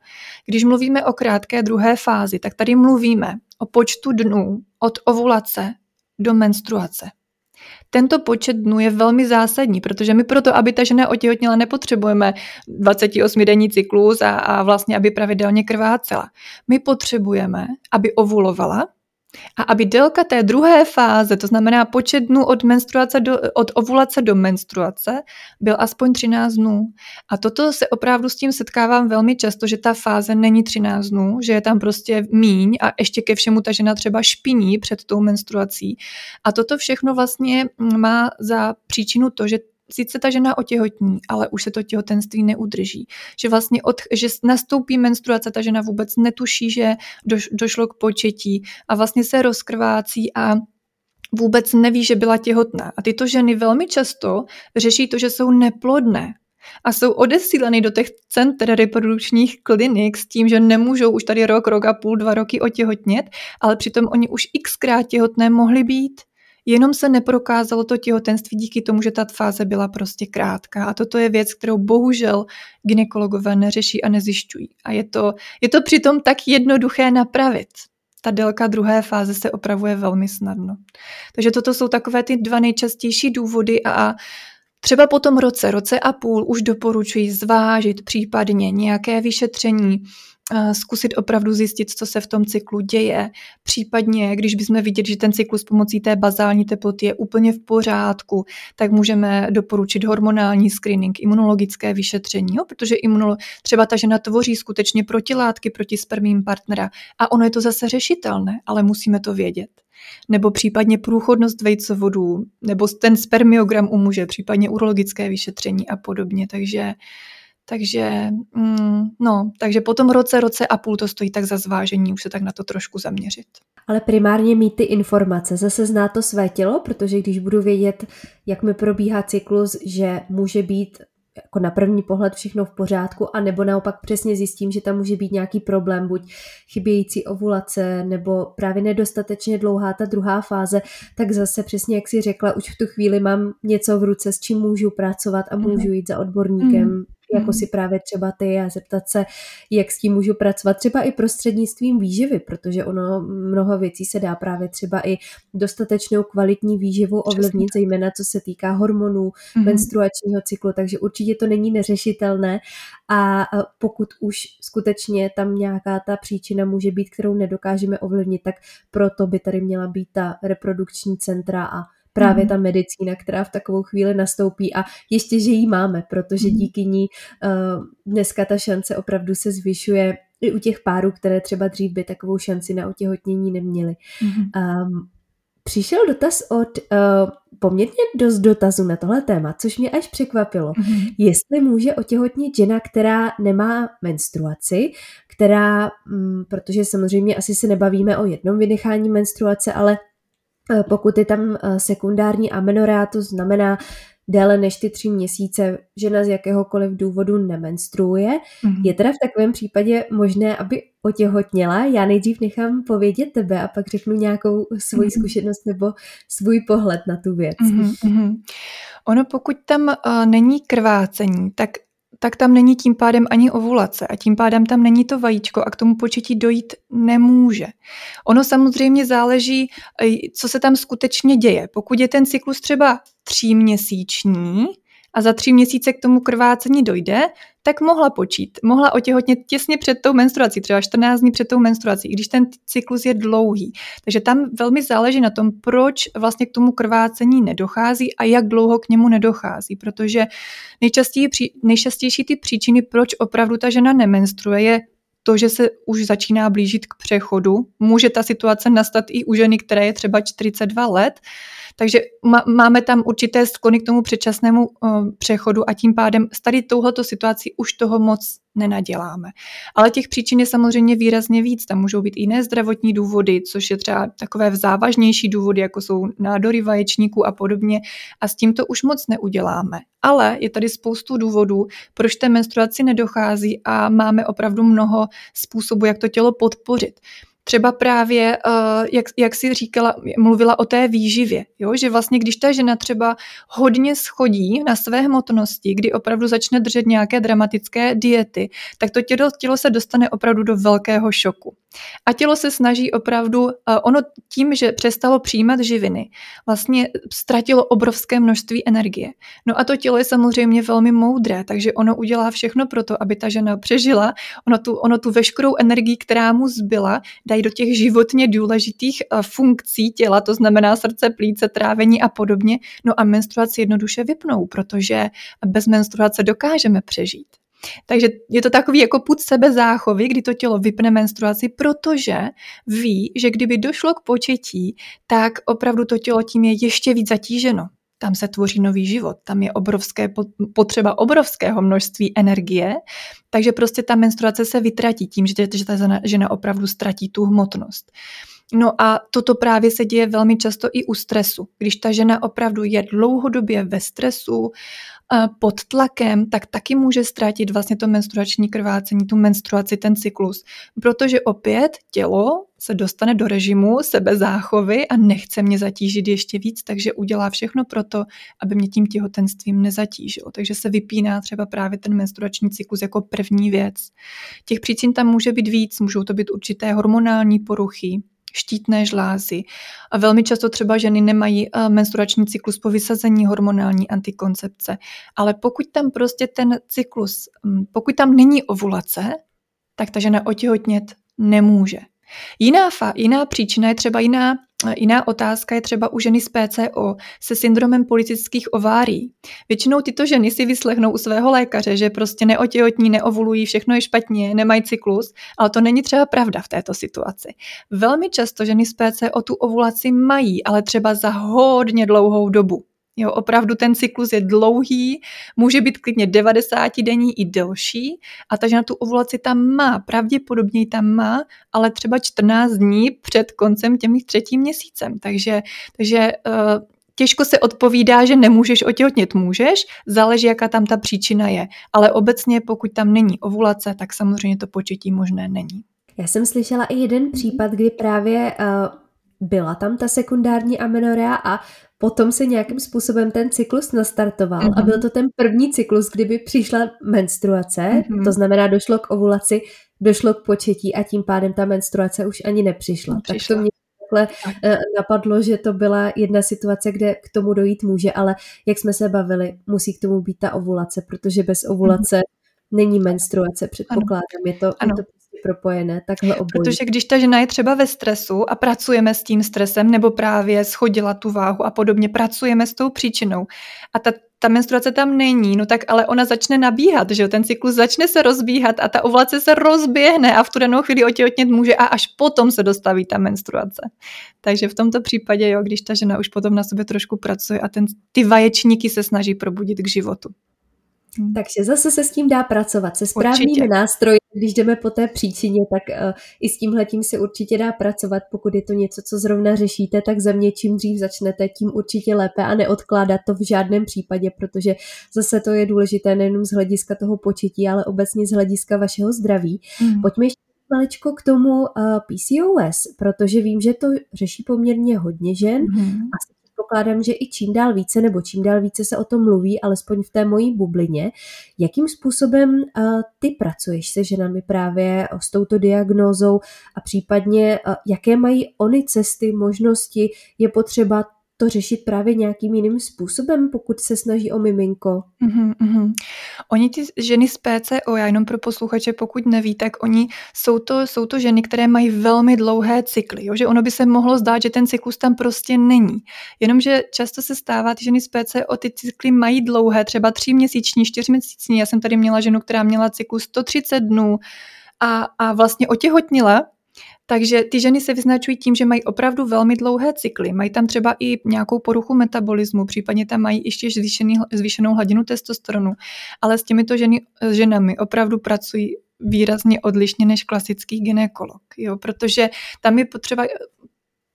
Když mluvíme o krátké druhé fázi, tak tady mluvíme o počtu dnů od ovulace do menstruace. Tento počet dnů je velmi zásadní, protože my proto, aby ta žena otěhotněla, nepotřebujeme 28-denní cyklus a, a vlastně, aby pravidelně krvácela. My potřebujeme, aby ovulovala, A aby délka té druhé fáze, to znamená počet dnů od, menstruace do, od ovulace do menstruace, byl aspoň 13 dnů. A toto se opravdu s tím setkávám velmi často, že ta fáze není 13 dnů, že je tam prostě míň a ještě ke všemu ta žena třeba špiní před tou menstruací. A toto všechno vlastně má za příčinu to, že sice ta žena otěhotní, ale už se to těhotenství neudrží. Že vlastně od, že nastoupí menstruace, ta žena vůbec netuší, že doš, došlo k početí a vlastně se rozkrvácí a vůbec neví, že byla těhotná. A tyto ženy velmi často řeší to, že jsou neplodné, a jsou odesíleny do těch center reprodukčních klinik s tím, že nemůžou už tady rok, rok a půl, dva roky otěhotnět, ale přitom oni už xkrát těhotné mohli být jenom se neprokázalo to těhotenství díky tomu, že ta fáze byla prostě krátká. A toto je věc, kterou bohužel ginekologové neřeší a nezjišťují. A je to, je to přitom tak jednoduché napravit. Ta délka druhé fáze se opravuje velmi snadno. Takže toto jsou takové ty dva nejčastější důvody a Třeba po tom roce, roce a půl už doporučuji zvážit případně nějaké vyšetření, zkusit opravdu zjistit, co se v tom cyklu děje. Případně, když bychom viděli, že ten cyklus pomocí té bazální teploty je úplně v pořádku, tak můžeme doporučit hormonální screening, imunologické vyšetření, jo? protože imunolo- třeba ta žena tvoří skutečně protilátky proti spermím partnera a ono je to zase řešitelné, ale musíme to vědět nebo případně průchodnost vejcovodů, nebo ten spermiogram u muže, případně urologické vyšetření a podobně. Takže takže, mm, no, takže po tom roce, roce a půl to stojí tak za zvážení, už se tak na to trošku zaměřit. Ale primárně mít ty informace, zase zná to své tělo, protože když budu vědět, jak mi probíhá cyklus, že může být jako na první pohled všechno v pořádku, a nebo naopak přesně zjistím, že tam může být nějaký problém, buď chybějící ovulace, nebo právě nedostatečně dlouhá ta druhá fáze, tak zase přesně jak si řekla, už v tu chvíli mám něco v ruce, s čím můžu pracovat a můžu mhm. jít za odborníkem mm jako si právě třeba ty a zeptat se, jak s tím můžu pracovat, třeba i prostřednictvím výživy, protože ono mnoho věcí se dá právě třeba i dostatečnou kvalitní výživu ovlivnit, zejména co se týká hormonů, mm-hmm. menstruačního cyklu, takže určitě to není neřešitelné a pokud už skutečně tam nějaká ta příčina může být, kterou nedokážeme ovlivnit, tak proto by tady měla být ta reprodukční centra a právě mhm. ta medicína, která v takovou chvíli nastoupí a ještě, že ji máme, protože mhm. díky ní uh, dneska ta šance opravdu se zvyšuje i u těch párů, které třeba dřív by takovou šanci na otěhotnění neměly. Mm-hmm. Um, přišel dotaz od uh, poměrně dost dotazů na tohle téma, což mě až překvapilo. Mm-hmm. Jestli může otěhotnit žena, která nemá menstruaci, která, um, protože samozřejmě asi se nebavíme o jednom vynechání menstruace, ale pokud je tam eh, sekundární amenorá, to znamená déle než ty tři měsíce žena z jakéhokoliv důvodu nemenstruuje. Mm-hmm. Je teda v takovém případě možné, aby otěhotněla? Já nejdřív nechám povědět tebe a pak řeknu nějakou svoji mm-hmm. zkušenost nebo svůj pohled na tu věc. Mm-hmm. Ono pokud tam uh, není krvácení, tak tak tam není tím pádem ani ovulace a tím pádem tam není to vajíčko a k tomu početí dojít nemůže. Ono samozřejmě záleží, co se tam skutečně děje. Pokud je ten cyklus třeba tříměsíční, a za tři měsíce k tomu krvácení dojde, tak mohla počít. Mohla otěhotnět těsně před tou menstruací, třeba 14 dní před tou menstruací, i když ten cyklus je dlouhý. Takže tam velmi záleží na tom, proč vlastně k tomu krvácení nedochází a jak dlouho k němu nedochází, protože nejčastější, nejčastější ty příčiny, proč opravdu ta žena nemenstruuje, je to, že se už začíná blížit k přechodu. Může ta situace nastat i u ženy, které je třeba 42 let, takže máme tam určité sklony k tomu předčasnému uh, přechodu a tím pádem s tady touhleto situací už toho moc nenaděláme. Ale těch příčin je samozřejmě výrazně víc. Tam můžou být jiné zdravotní důvody, což je třeba takové závažnější důvody, jako jsou nádory vaječníků a podobně. A s tímto už moc neuděláme. Ale je tady spoustu důvodů, proč té menstruaci nedochází a máme opravdu mnoho způsobů, jak to tělo podpořit třeba právě, uh, jak, jak si říkala, mluvila o té výživě, jo? že vlastně když ta žena třeba hodně schodí na své hmotnosti, kdy opravdu začne držet nějaké dramatické diety, tak to tělo, tělo se dostane opravdu do velkého šoku. A tělo se snaží opravdu, uh, ono tím, že přestalo přijímat živiny, vlastně ztratilo obrovské množství energie. No a to tělo je samozřejmě velmi moudré, takže ono udělá všechno pro to, aby ta žena přežila, ono tu, ono tu veškerou energii, která mu zbyla, dají do těch životně důležitých uh, funkcí těla, to znamená srdce, plíce, trávení a podobně, no a menstruaci jednoduše vypnou, protože bez menstruace dokážeme přežít. Takže je to takový jako put sebezáchovy, kdy to tělo vypne menstruaci, protože ví, že kdyby došlo k početí, tak opravdu to tělo tím je ještě víc zatíženo tam se tvoří nový život, tam je obrovské potřeba obrovského množství energie, takže prostě ta menstruace se vytratí tím, že, že ta žena opravdu ztratí tu hmotnost. No a toto právě se děje velmi často i u stresu. Když ta žena opravdu je dlouhodobě ve stresu, pod tlakem, tak taky může ztratit vlastně to menstruační krvácení, tu menstruaci, ten cyklus. Protože opět tělo se dostane do režimu sebezáchovy a nechce mě zatížit ještě víc, takže udělá všechno pro to, aby mě tím těhotenstvím nezatížilo. Takže se vypíná třeba právě ten menstruační cyklus jako první věc. Těch příčin tam může být víc, můžou to být určité hormonální poruchy, štítné žlázy. A velmi často třeba ženy nemají eh, menstruační cyklus po vysazení hormonální antikoncepce. Ale pokud tam prostě ten cyklus, hm, pokud tam není ovulace, tak ta žena otěhotnět nemůže. Jiná, fa, jiná příčina je třeba jiná, jiná otázka je třeba u ženy s PCO se syndromem politických ovárií. Většinou tyto ženy si vyslechnou u svého lékaře, že prostě neotěhotní, neovulují, všechno je špatně, nemají cyklus, ale to není třeba pravda v této situaci. Velmi často ženy s PCO tu ovulaci mají, ale třeba za hodně dlouhou dobu. Jo, opravdu ten cyklus je dlouhý, může být klidně 90 denní i delší a ta žena tu ovulaci tam má, pravděpodobně tam má, ale třeba 14 dní před koncem těm třetím měsícem. Takže, takže uh, těžko se odpovídá, že nemůžeš otěhotnět, můžeš, záleží, jaká tam ta příčina je. Ale obecně, pokud tam není ovulace, tak samozřejmě to početí možné není. Já jsem slyšela i jeden případ, kdy právě uh, byla tam ta sekundární amenorea a potom se nějakým způsobem ten cyklus nastartoval mm-hmm. a byl to ten první cyklus, kdyby přišla menstruace, mm-hmm. to znamená došlo k ovulaci, došlo k početí a tím pádem ta menstruace už ani nepřišla. nepřišla. Tak to mě takhle uh, napadlo, že to byla jedna situace, kde k tomu dojít může, ale jak jsme se bavili, musí k tomu být ta ovulace, protože bez ovulace mm-hmm. není menstruace, předpokládám. Ano. Je to, ano. je to propojené, takhle obojí. Protože když ta žena je třeba ve stresu a pracujeme s tím stresem, nebo právě schodila tu váhu a podobně, pracujeme s tou příčinou a ta, ta menstruace tam není, no tak ale ona začne nabíhat, že jo, ten cyklus začne se rozbíhat a ta ovulace se rozběhne a v tu danou chvíli otěhotnět může a až potom se dostaví ta menstruace. Takže v tomto případě, jo, když ta žena už potom na sobě trošku pracuje a ten, ty vaječníky se snaží probudit k životu. Hmm. Takže zase se s tím dá pracovat, se správnými určitě. nástroji. Když jdeme po té příčině, tak uh, i s tímhletím se určitě dá pracovat. Pokud je to něco, co zrovna řešíte, tak za mě čím dřív začnete, tím určitě lépe a neodkládat to v žádném případě, protože zase to je důležité nejenom z hlediska toho početí, ale obecně z hlediska vašeho zdraví. Mm. Pojďme ještě maličko k tomu uh, eh, PCOS, protože vím, že to řeší poměrně hodně žen. Mm. Asi předpokládám, že i čím dál více nebo čím dál více se o tom mluví, alespoň v té mojí bublině. Jakým způsobem uh, ty pracuješ se ženami právě s touto diagnózou a případně uh, jaké mají oni cesty, možnosti, je potřeba to řešit právě nějakým jiným způsobem, pokud se snaží o miminko. Mm-hmm. Oni ty ženy z PCO, já jenom pro posluchače, pokud neví, tak oni jsou to, jsou to ženy, které mají velmi dlouhé cykly, jo? že ono by se mohlo zdát, že ten cyklus tam prostě není. Jenomže často se stává, ty ženy z PCO ty cykly mají dlouhé, třeba tři měsíční, čtyři měsíční. Já jsem tady měla ženu, která měla cyklus 130 dnů a, a vlastně otěhotnila takže ty ženy se vyznačují tím, že mají opravdu velmi dlouhé cykly. Mají tam třeba i nějakou poruchu metabolismu, případně tam mají ještě zvýšený, zvýšenou hladinu testosteronu. Ale s těmito ženy, ženami opravdu pracují výrazně odlišně než klasický ginekolog, jo? protože tam je potřeba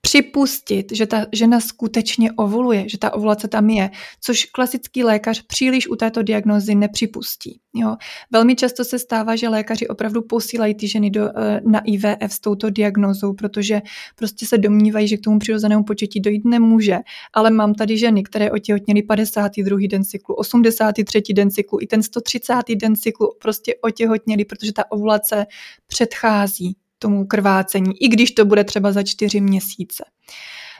připustit, že ta žena skutečně ovuluje, že ta ovulace tam je, což klasický lékař příliš u této diagnózy nepřipustí. Jo. Velmi často se stává, že lékaři opravdu posílají ty ženy do, eh, na IVF s touto diagnózou, protože prostě se domnívají, že k tomu přirozenému početí dojít nemůže. Ale mám tady ženy, které otěhotněly 52. den cyklu, 83. den cyklu, i ten 130. den cyklu prostě otěhotněly, protože ta ovulace předchází tomu krvácení, i když to bude třeba za čtyři měsíce.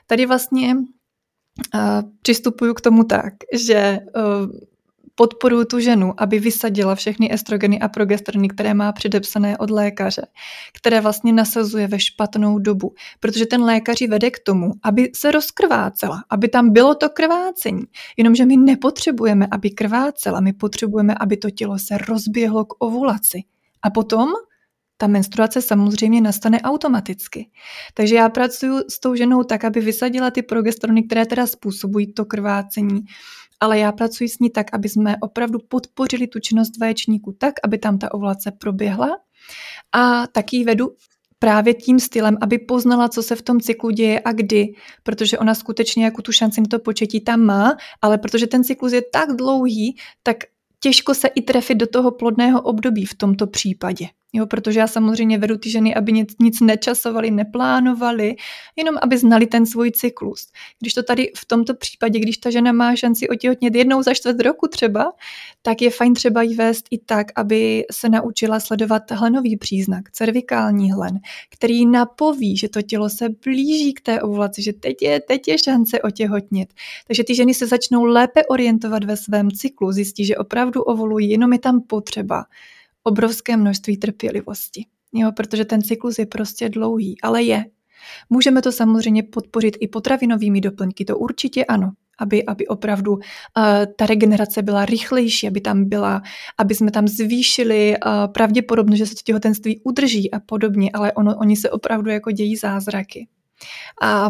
Tady vlastně uh, přistupuju k tomu tak, že uh, podporuji tu ženu, aby vysadila všechny estrogeny a progesterony, které má předepsané od lékaře, které vlastně nasazuje ve špatnou dobu, protože ten lékař vede k tomu, aby se rozkrvácela, aby tam bylo to krvácení. Jenomže my nepotřebujeme, aby krvácela, my potřebujeme, aby to tělo se rozběhlo k ovulaci. A potom ta menstruace samozřejmě nastane automaticky. Takže já pracuji s tou ženou tak, aby vysadila ty progesterony, které teda způsobují to krvácení, ale já pracuji s ní tak, aby jsme opravdu podpořili tu činnost vaječníku tak, aby tam ta ovulace proběhla a taky vedu právě tím stylem, aby poznala, co se v tom cyklu děje a kdy, protože ona skutečně jako tu šanci na to početí tam má, ale protože ten cyklus je tak dlouhý, tak těžko se i trefit do toho plodného období v tomto případě. Jo, protože já samozřejmě vedu ty ženy, aby nic, nic nečasovali, neplánovali, jenom aby znali ten svůj cyklus. Když to tady v tomto případě, když ta žena má šanci otěhotnět jednou za čtvrt roku třeba, tak je fajn třeba jí vést i tak, aby se naučila sledovat hlenový příznak, cervikální hlen, který napoví, že to tělo se blíží k té ovulaci, že teď je, teď je šance otěhotnit. Takže ty ženy se začnou lépe orientovat ve svém cyklu, zjistí, že opravdu ovulují, jenom je tam potřeba obrovské množství trpělivosti. Jo, protože ten cyklus je prostě dlouhý, ale je. Můžeme to samozřejmě podpořit i potravinovými doplňky, to určitě ano, aby, aby opravdu uh, ta regenerace byla rychlejší, aby tam byla, aby jsme tam zvýšili uh, pravděpodobnost, že se to těhotenství udrží a podobně, ale ono, oni se opravdu jako dějí zázraky. A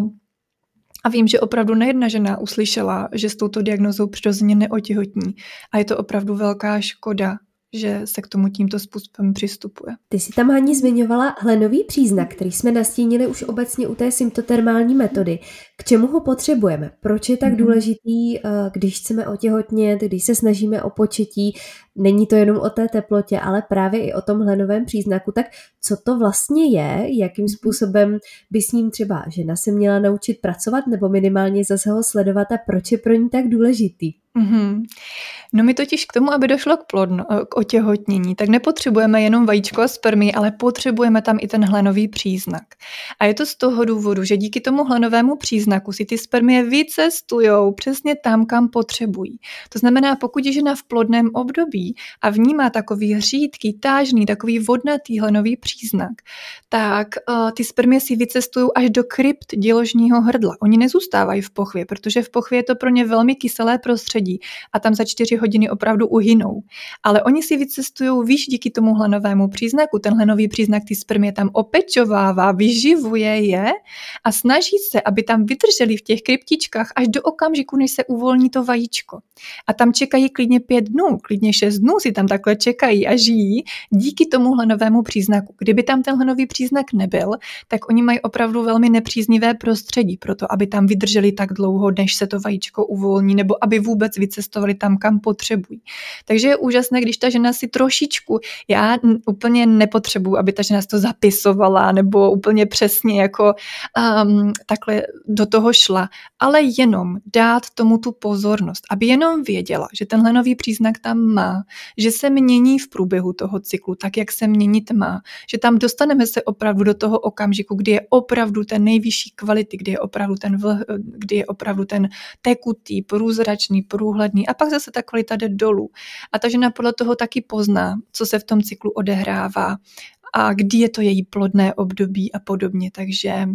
a vím, že opravdu nejedna žena uslyšela, že s touto diagnozou přirozeně neotěhotní. A je to opravdu velká škoda, že se k tomu tímto způsobem přistupuje. Ty si tam Hani zmiňovala hlenový příznak, který jsme nastínili už obecně u té symptotermální metody. K čemu ho potřebujeme? Proč je tak mm-hmm. důležitý, eh, když chceme otěhotnět, když se snažíme o početí? Není to jenom o té teplotě, ale právě i o tom hlenovém příznaku. Tak co to vlastně je? Jakým mhm. způsobem by s ním třeba žena se měla naučit pracovat nebo minimálně zase ho sledovat a proč je pro ní tak důležitý? Mm-hmm. No my totiž k tomu, aby došlo k, plodno, k otěhotnění, tak nepotřebujeme jenom vajíčko a spermii, ale potřebujeme tam i ten hlenový příznak. A je to z toho důvodu, že díky tomu hlenovému příznaku si ty spermie vycestujou přesně tam, kam potřebují. To znamená, pokud je žena v plodném období a vnímá takový řídký, tážný, takový vodnatý hlenový příznak, tak uh, ty spermie si vycestují až do krypt děložního hrdla. Oni nezůstávají v pochvě, protože v pochvě je to pro ně velmi kyselé prostředí a tam za čtyři hodiny opravdu uhynou. Ale oni si vycestují výš díky tomu hlenovému příznaku. Ten hlenový příznak ty spermie tam opečovává, vyživuje je a snaží se, aby tam vydrželi v těch kryptičkách až do okamžiku, než se uvolní to vajíčko. A tam čekají klidně pět dnů, klidně šest dnů si tam takhle čekají a žijí díky tomu hlenovému příznaku. Kdyby tam ten hlenový příznak nebyl, tak oni mají opravdu velmi nepříznivé prostředí pro to, aby tam vydrželi tak dlouho, než se to vajíčko uvolní, nebo aby vůbec vycestovali tam, kam potřebují. Takže je úžasné, když ta žena si trošičku, já úplně nepotřebuji, aby ta žena si to zapisovala nebo úplně přesně jako um, takhle do toho šla, ale jenom dát tomu tu pozornost, aby jenom věděla, že tenhle nový příznak tam má, že se mění v průběhu toho cyklu, tak jak se měnit má, že tam dostaneme se opravdu do toho okamžiku, kdy je opravdu ten nejvyšší kvality, kdy je opravdu ten, vl, kdy je opravdu ten tekutý, průzračný, průhledný a pak zase ta kvalita jde dolů. A ta žena podle toho taky pozná, co se v tom cyklu odehrává a kdy je to její plodné období a podobně. Takže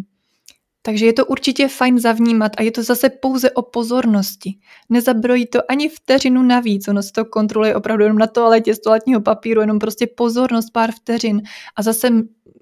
takže je to určitě fajn zavnímat a je to zase pouze o pozornosti. Nezabrojí to ani vteřinu navíc, ono se to kontroluje opravdu jenom na toaletě z toaletního papíru, jenom prostě pozornost pár vteřin a zase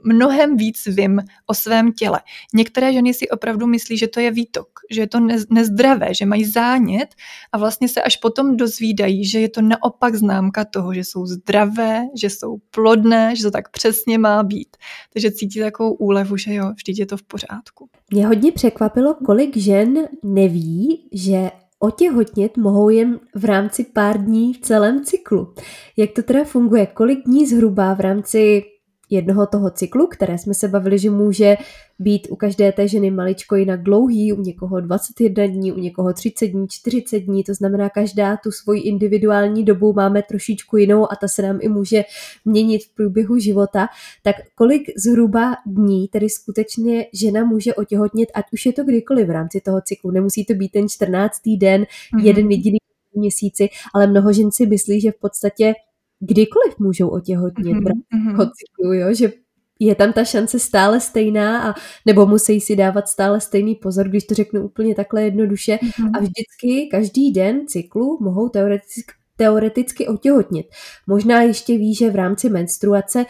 mnohem víc vím o svém těle. Některé ženy si opravdu myslí, že to je výtok, že je to nezdravé, že mají zánět a vlastně se až potom dozvídají, že je to naopak známka toho, že jsou zdravé, že jsou plodné, že to tak přesně má být. Takže cítí takovou úlevu, že jo, vždyť je to v pořádku. Mě hodně překvapilo, kolik žen neví, že otěhotnět mohou jen v rámci pár dní v celém cyklu. Jak to teda funguje? Kolik dní zhruba v rámci jednoho toho cyklu, které jsme se bavili, že může být u každé té ženy maličko jinak dlouhý, u někoho 21 dní, u někoho 30 dní, 40 dní, to znamená každá tu svoji individuální dobu máme trošičku jinou a ta se nám i může měnit v průběhu života, tak kolik zhruba dní tedy skutečně žena může otěhotnit, ať už je to kdykoliv v rámci toho cyklu, nemusí to být ten 14. den, mm-hmm. jeden jediný měsíci, ale mnoho žen si myslí, že v podstatě kdykoliv můžou otěhotnit mm-hmm. cyklu, jo? že je tam ta šance stále stejná a nebo musí si dávat stále stejný pozor, když to řeknu úplně takhle jednoduše mm-hmm. a vždycky každý den cyklu mohou teoreticky, teoreticky otěhotnit. Možná ještě ví, že v rámci menstruace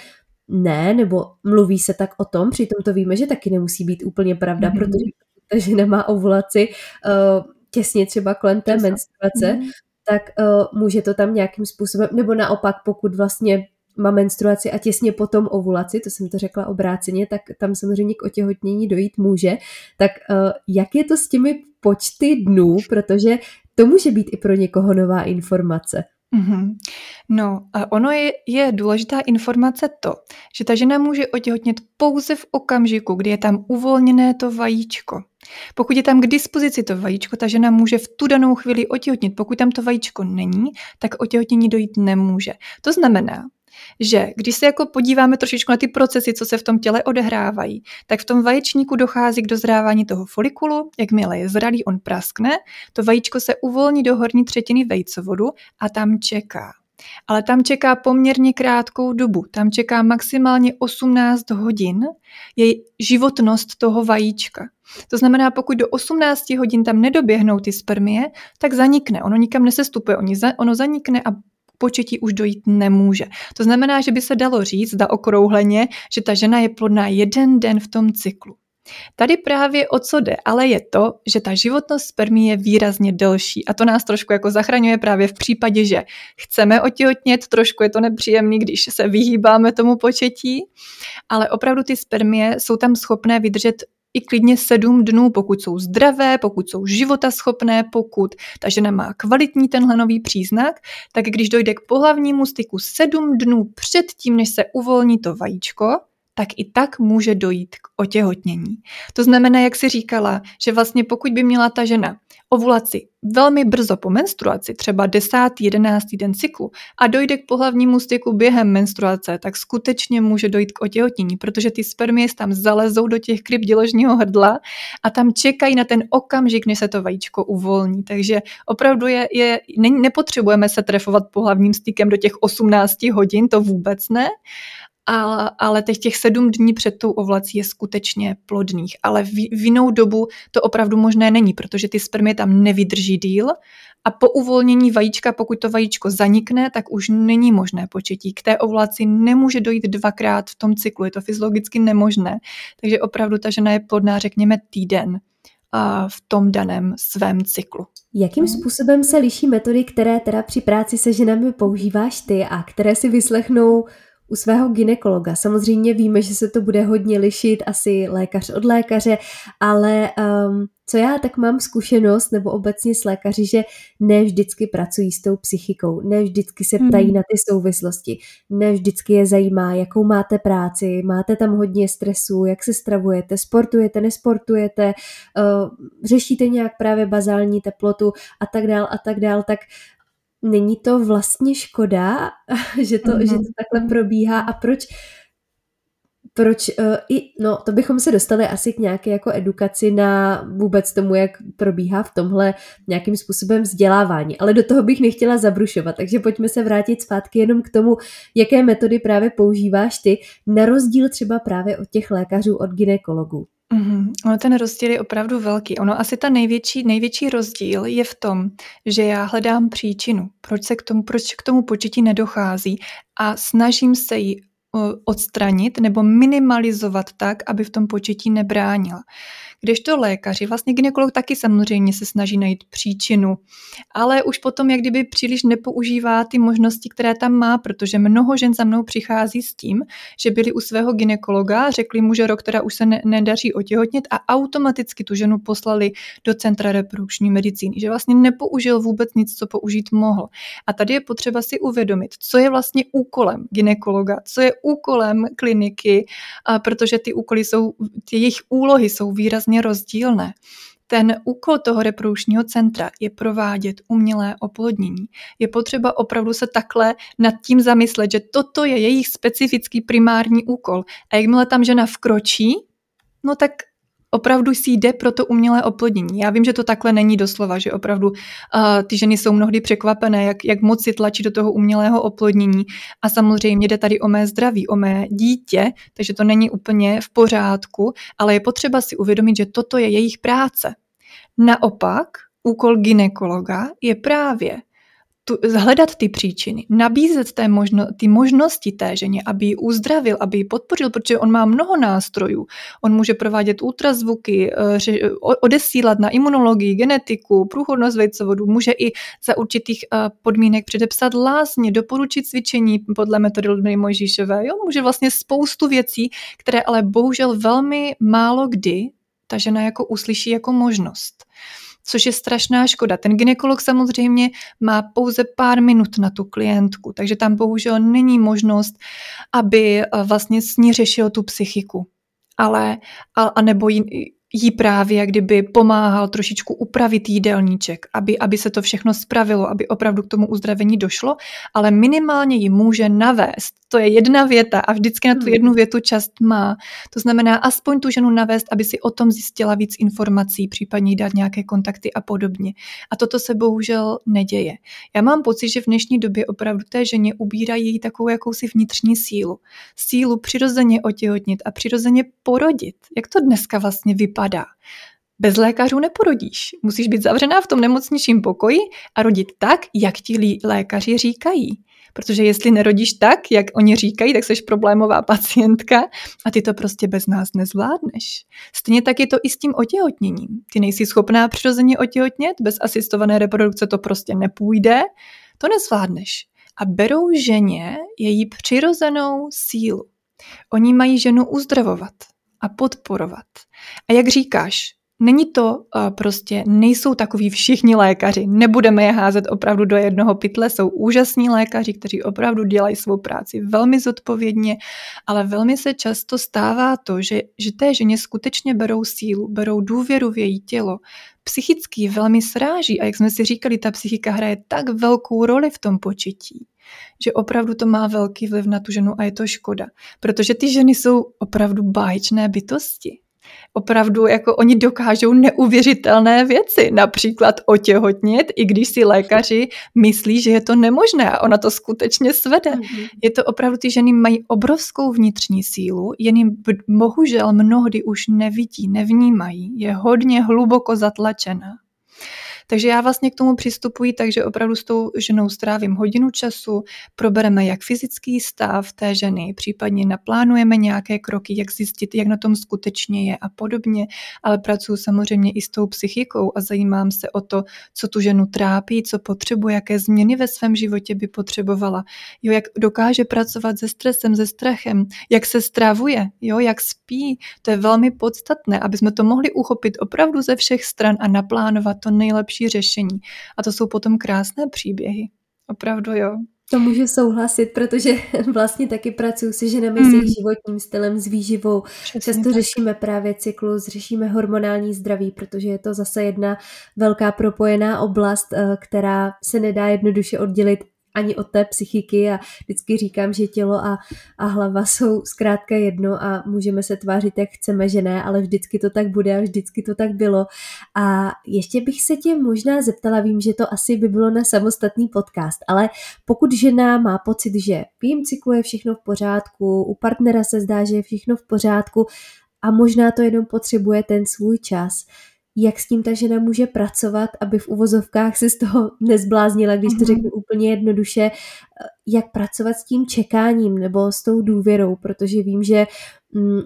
ne, nebo mluví se tak o tom, přitom to víme, že taky nemusí být úplně pravda, mm-hmm. protože ta žena má ovulaci uh, těsně třeba kolem té menstruace, mm-hmm. Tak uh, může to tam nějakým způsobem, nebo naopak, pokud vlastně má menstruaci a těsně potom ovulaci, to jsem to řekla obráceně, tak tam samozřejmě k otěhotnění dojít může. Tak uh, jak je to s těmi počty dnů, protože to může být i pro někoho nová informace. Mm-hmm. No, a ono je, je důležitá informace to, že ta žena může otěhotnět pouze v okamžiku, kdy je tam uvolněné to vajíčko. Pokud je tam k dispozici to vajíčko, ta žena může v tu danou chvíli otěhotnit. Pokud tam to vajíčko není, tak otěhotnění dojít nemůže. To znamená, že když se jako podíváme trošičku na ty procesy, co se v tom těle odehrávají, tak v tom vaječníku dochází k dozrávání toho folikulu, jakmile je zralý, on praskne, to vajíčko se uvolní do horní třetiny vejcovodu a tam čeká. Ale tam čeká poměrně krátkou dobu. Tam čeká maximálně 18 hodin je životnost toho vajíčka. To znamená, pokud do 18 hodin tam nedoběhnou ty spermie, tak zanikne. Ono nikam nesestupuje, ono zanikne a početí už dojít nemůže. To znamená, že by se dalo říct, da okrouhleně, že ta žena je plodná jeden den v tom cyklu. Tady právě o co jde, ale je to, že ta životnost spermí je výrazně delší a to nás trošku jako zachraňuje právě v případě, že chceme otěhotnět, trošku je to nepříjemný, když se vyhýbáme tomu početí, ale opravdu ty spermie jsou tam schopné vydržet i klidně sedm dnů, pokud jsou zdravé, pokud jsou životaschopné, pokud ta žena má kvalitní tenhle nový příznak, tak když dojde k pohlavnímu styku sedm dnů před tím, než se uvolní to vajíčko, tak i tak může dojít k otěhotnění. To znamená, jak si říkala, že vlastně pokud by měla ta žena ovulaci velmi brzo po menstruaci, třeba 10. 11. den cyklu a dojde k pohlavnímu styku během menstruace, tak skutečně může dojít k otěhotnění, protože ty spermie tam zalezou do těch kryp děložního hrdla a tam čekají na ten okamžik, než se to vajíčko uvolní. Takže opravdu je, je ne, nepotřebujeme se trefovat pohlavním stykem do těch 18 hodin, to vůbec ne, ale, ale těch, těch sedm dní před tou ovlací je skutečně plodných. Ale v, v jinou dobu to opravdu možné není, protože ty spermie tam nevydrží díl a po uvolnění vajíčka, pokud to vajíčko zanikne, tak už není možné početí. K té ovulaci nemůže dojít dvakrát v tom cyklu, je to fyziologicky nemožné. Takže opravdu ta žena je plodná, řekněme, týden v tom daném svém cyklu. Jakým způsobem se liší metody, které teda při práci se ženami používáš ty a které si vyslechnou u svého ginekologa. Samozřejmě víme, že se to bude hodně lišit, asi lékař od lékaře, ale um, co já tak mám zkušenost, nebo obecně s lékaři, že ne vždycky pracují s tou psychikou, ne vždycky se ptají hmm. na ty souvislosti, ne vždycky je zajímá, jakou máte práci, máte tam hodně stresu, jak se stravujete, sportujete, nesportujete, uh, řešíte nějak právě bazální teplotu a tak dál a tak dál, tak není to vlastně škoda, že to, mm-hmm. že to takhle probíhá a proč proč uh, i, no to bychom se dostali asi k nějaké jako edukaci na vůbec tomu, jak probíhá v tomhle nějakým způsobem vzdělávání, ale do toho bych nechtěla zabrušovat, takže pojďme se vrátit zpátky jenom k tomu, jaké metody právě používáš ty, na rozdíl třeba právě od těch lékařů, od ginekologů. Mm-hmm. Ono ten rozdíl je opravdu velký. Ono asi ta největší, největší rozdíl je v tom, že já hledám příčinu, proč se k tomu, proč k tomu početí nedochází a snažím se ji odstranit nebo minimalizovat tak, aby v tom početí nebránila. Kdežto lékaři, vlastně ginekolog taky samozřejmě se snaží najít příčinu, ale už potom jak kdyby příliš nepoužívá ty možnosti, které tam má, protože mnoho žen za mnou přichází s tím, že byli u svého ginekologa, řekli mu, že rok teda už se ne, nedaří otěhotnit a automaticky tu ženu poslali do centra reprodukční medicíny, že vlastně nepoužil vůbec nic, co použít mohl. A tady je potřeba si uvědomit, co je vlastně úkolem ginekologa, co je úkolem kliniky, protože ty úkoly jsou, ty jejich úlohy jsou výrazně rozdílné. Ten úkol toho reprodukčního centra je provádět umělé oplodnění. Je potřeba opravdu se takhle nad tím zamyslet, že toto je jejich specifický primární úkol. A jakmile tam žena vkročí, no tak opravdu si jde pro to umělé oplodnění. Já vím, že to takhle není doslova, že opravdu uh, ty ženy jsou mnohdy překvapené, jak, jak moc si tlačí do toho umělého oplodnění. A samozřejmě jde tady o mé zdraví, o mé dítě, takže to není úplně v pořádku, ale je potřeba si uvědomit, že toto je jejich práce. Naopak, úkol ginekologa je právě tu, hledat ty příčiny, nabízet té možno, ty možnosti té ženě, aby ji uzdravil, aby ji podpořil, protože on má mnoho nástrojů. On může provádět ultrazvuky, eh, ře, odesílat na imunologii, genetiku, průchodnost vejcovodu, může i za určitých eh, podmínek předepsat lázně, doporučit cvičení podle metody Ludmily Mojžíšové. Jo? Může vlastně spoustu věcí, které ale bohužel velmi málo kdy ta žena jako uslyší jako možnost což je strašná škoda. Ten ginekolog samozřejmě má pouze pár minut na tu klientku, takže tam bohužel není možnost, aby eh, vlastně s ní řešil tu psychiku. Ale, a, a nebo jí, jí právě jak kdyby pomáhal trošičku upravit jídelníček, aby, aby se to všechno spravilo, aby opravdu k tomu uzdravení došlo, ale minimálně ji může navést. To je jedna věta a vždycky na tu hmm. jednu větu část má. To znamená aspoň tu ženu navést, aby si o tom zjistila víc informací, případně jí dát nějaké kontakty a podobně. A toto se bohužel neděje. Já mám pocit, že v dnešní době opravdu té ženě ubírají takovou jakousi vnitřní sílu. Sílu přirozeně otěhotnit a přirozeně porodit. Jak to dneska vlastně vypadá? Vypadá. Bez lékařů neporodíš. Musíš být zavřená v tom nemocničním pokoji a rodit tak, jak ti lékaři říkají. Protože jestli nerodíš tak, jak oni říkají, tak jsi problémová pacientka a ty to prostě bez nás nezvládneš. Stejně tak je to i s tím otěhotněním. Ty nejsi schopná přirozeně otěhotnět, bez asistované reprodukce to prostě nepůjde, to nezvládneš. A berou ženě její přirozenou sílu. Oni mají ženu uzdravovat a podporovat. A jak říkáš, Není to uh, prostě, nejsou takový všichni lékaři, nebudeme je házet opravdu do jednoho pytle, jsou úžasní lékaři, kteří opravdu dělají svou práci velmi zodpovědně, ale velmi se často stává to, že, že té ženě skutečně berou sílu, berou důvěru v její tělo, psychicky velmi sráží a jak jsme si říkali, ta psychika hraje tak velkou roli v tom početí, že opravdu to má velký vliv na tu ženu a je to škoda, protože ty ženy jsou opravdu báječné bytosti opravdu jako oni dokážou neuvěřitelné věci, například otěhotnit, i když si lékaři myslí, že je to nemožné a ona to skutečně svede. Mm-hmm. Je to opravdu, ty ženy mají obrovskou vnitřní sílu, jen jim bohužel mnohdy už nevidí, nevnímají, je hodně hluboko zatlačená. Takže já vlastně k tomu přistupuji takže opravdu s tou ženou strávím hodinu času, probereme jak fyzický stav té ženy, případně naplánujeme nějaké kroky, jak zjistit, jak na tom skutečně je a podobně, ale pracuji samozřejmě i s tou psychikou a zajímám se o to, co tu ženu trápí, co potřebuje, jaké změny ve svém životě by potřebovala, jo, jak dokáže pracovat se stresem, se strachem, jak se stravuje, jo, jak spí, to je velmi podstatné, aby jsme to mohli uchopit opravdu ze všech stran a naplánovat to nejlepší nejlepší řešení. A to jsou potom krásné příběhy. Opravdu jo. To můžu souhlasit, protože vlastně taky pracuji se ženami mm. s jejich životním stylem, s výživou. Přesně Často tak. řešíme právě cyklus, řešíme hormonální zdraví, protože je to zase jedna velká propojená oblast, eh, která se nedá jednoduše oddělit ani od té psychiky a vždycky říkám, že tělo a, a hlava jsou zkrátka jedno a můžeme se tvářit, jak chceme, že ne, ale vždycky to tak bude a vždycky to tak bylo. A ještě bych se tě možná zeptala, vím, že to asi by bylo na samostatný podcast, ale pokud žena má pocit, že v jejím cyklu je všechno v pořádku, u partnera se zdá, že je všechno v pořádku a možná to jenom potřebuje ten svůj čas, jak s tím ta žena může pracovat, aby v uvozovkách se z toho nezbláznila, když to mhm. řeknu úplně jednoduše, jak pracovat s tím čekáním nebo s tou důvěrou, protože vím, že